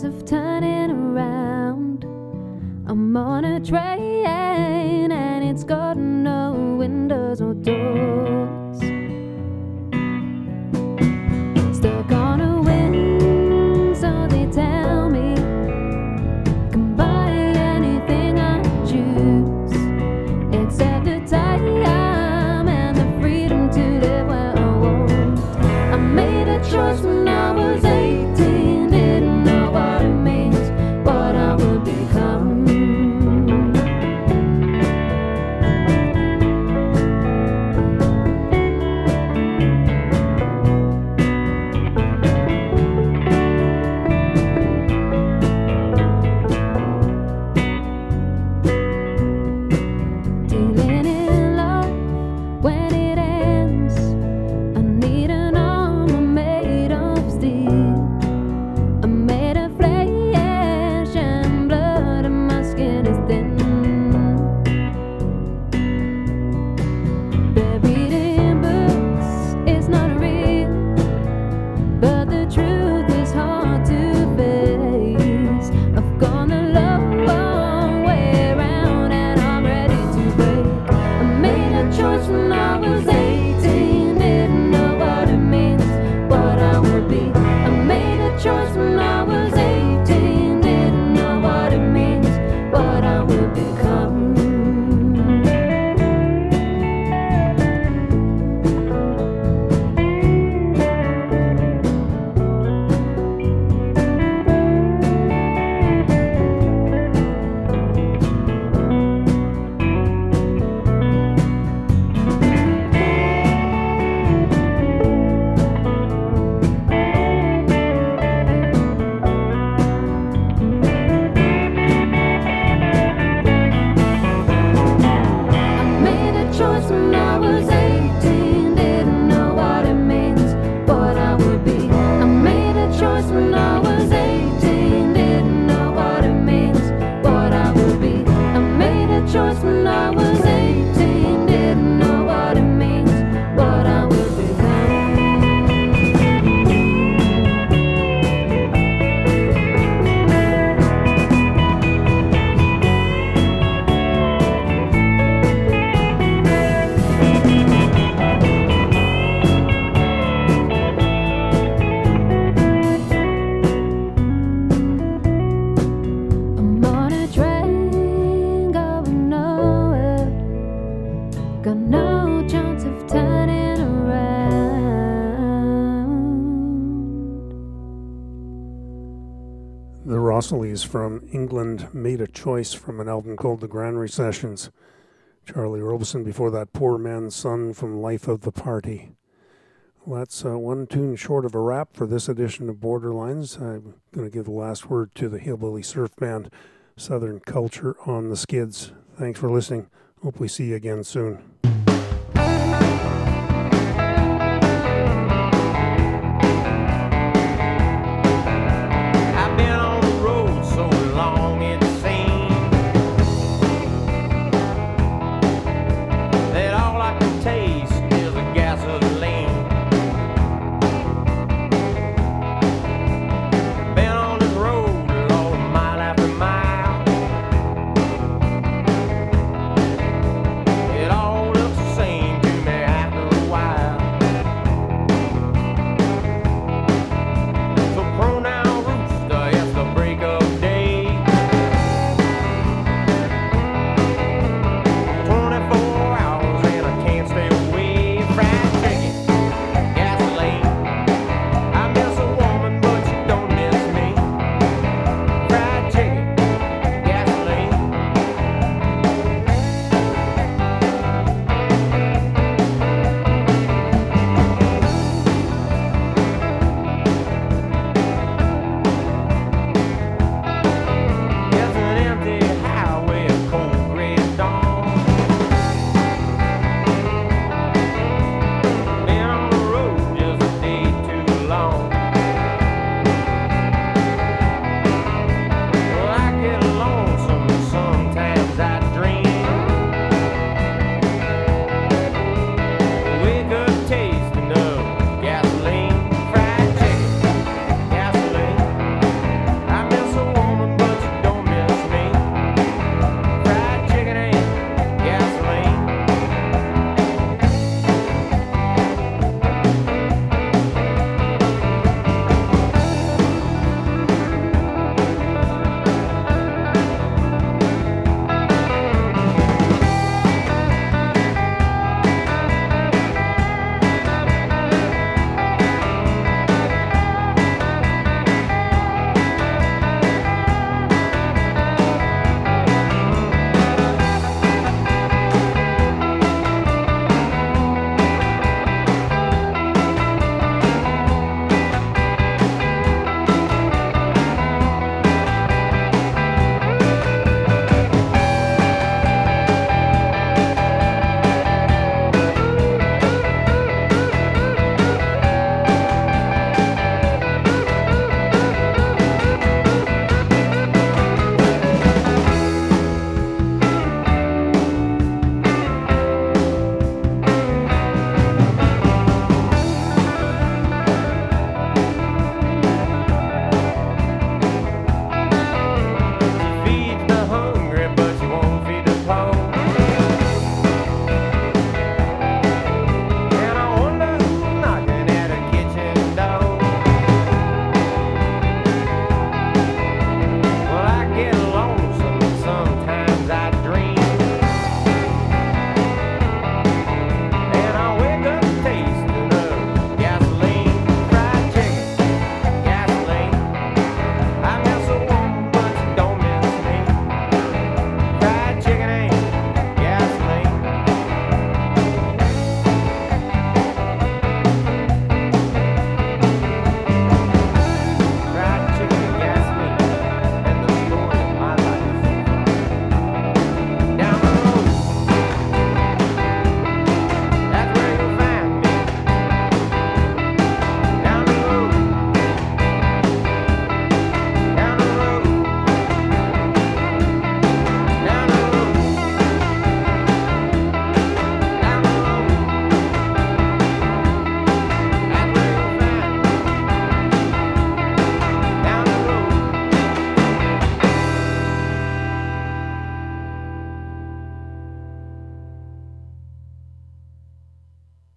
Of turning around. I'm on a train Russell. From England, made a choice from an album called The Grand Sessions. Charlie Robison before that, Poor Man's Son from Life of the Party. Well, that's uh, one tune short of a wrap for this edition of Borderlines. I'm going to give the last word to the Hillbilly Surf Band, Southern Culture on the Skids. Thanks for listening. Hope we see you again soon.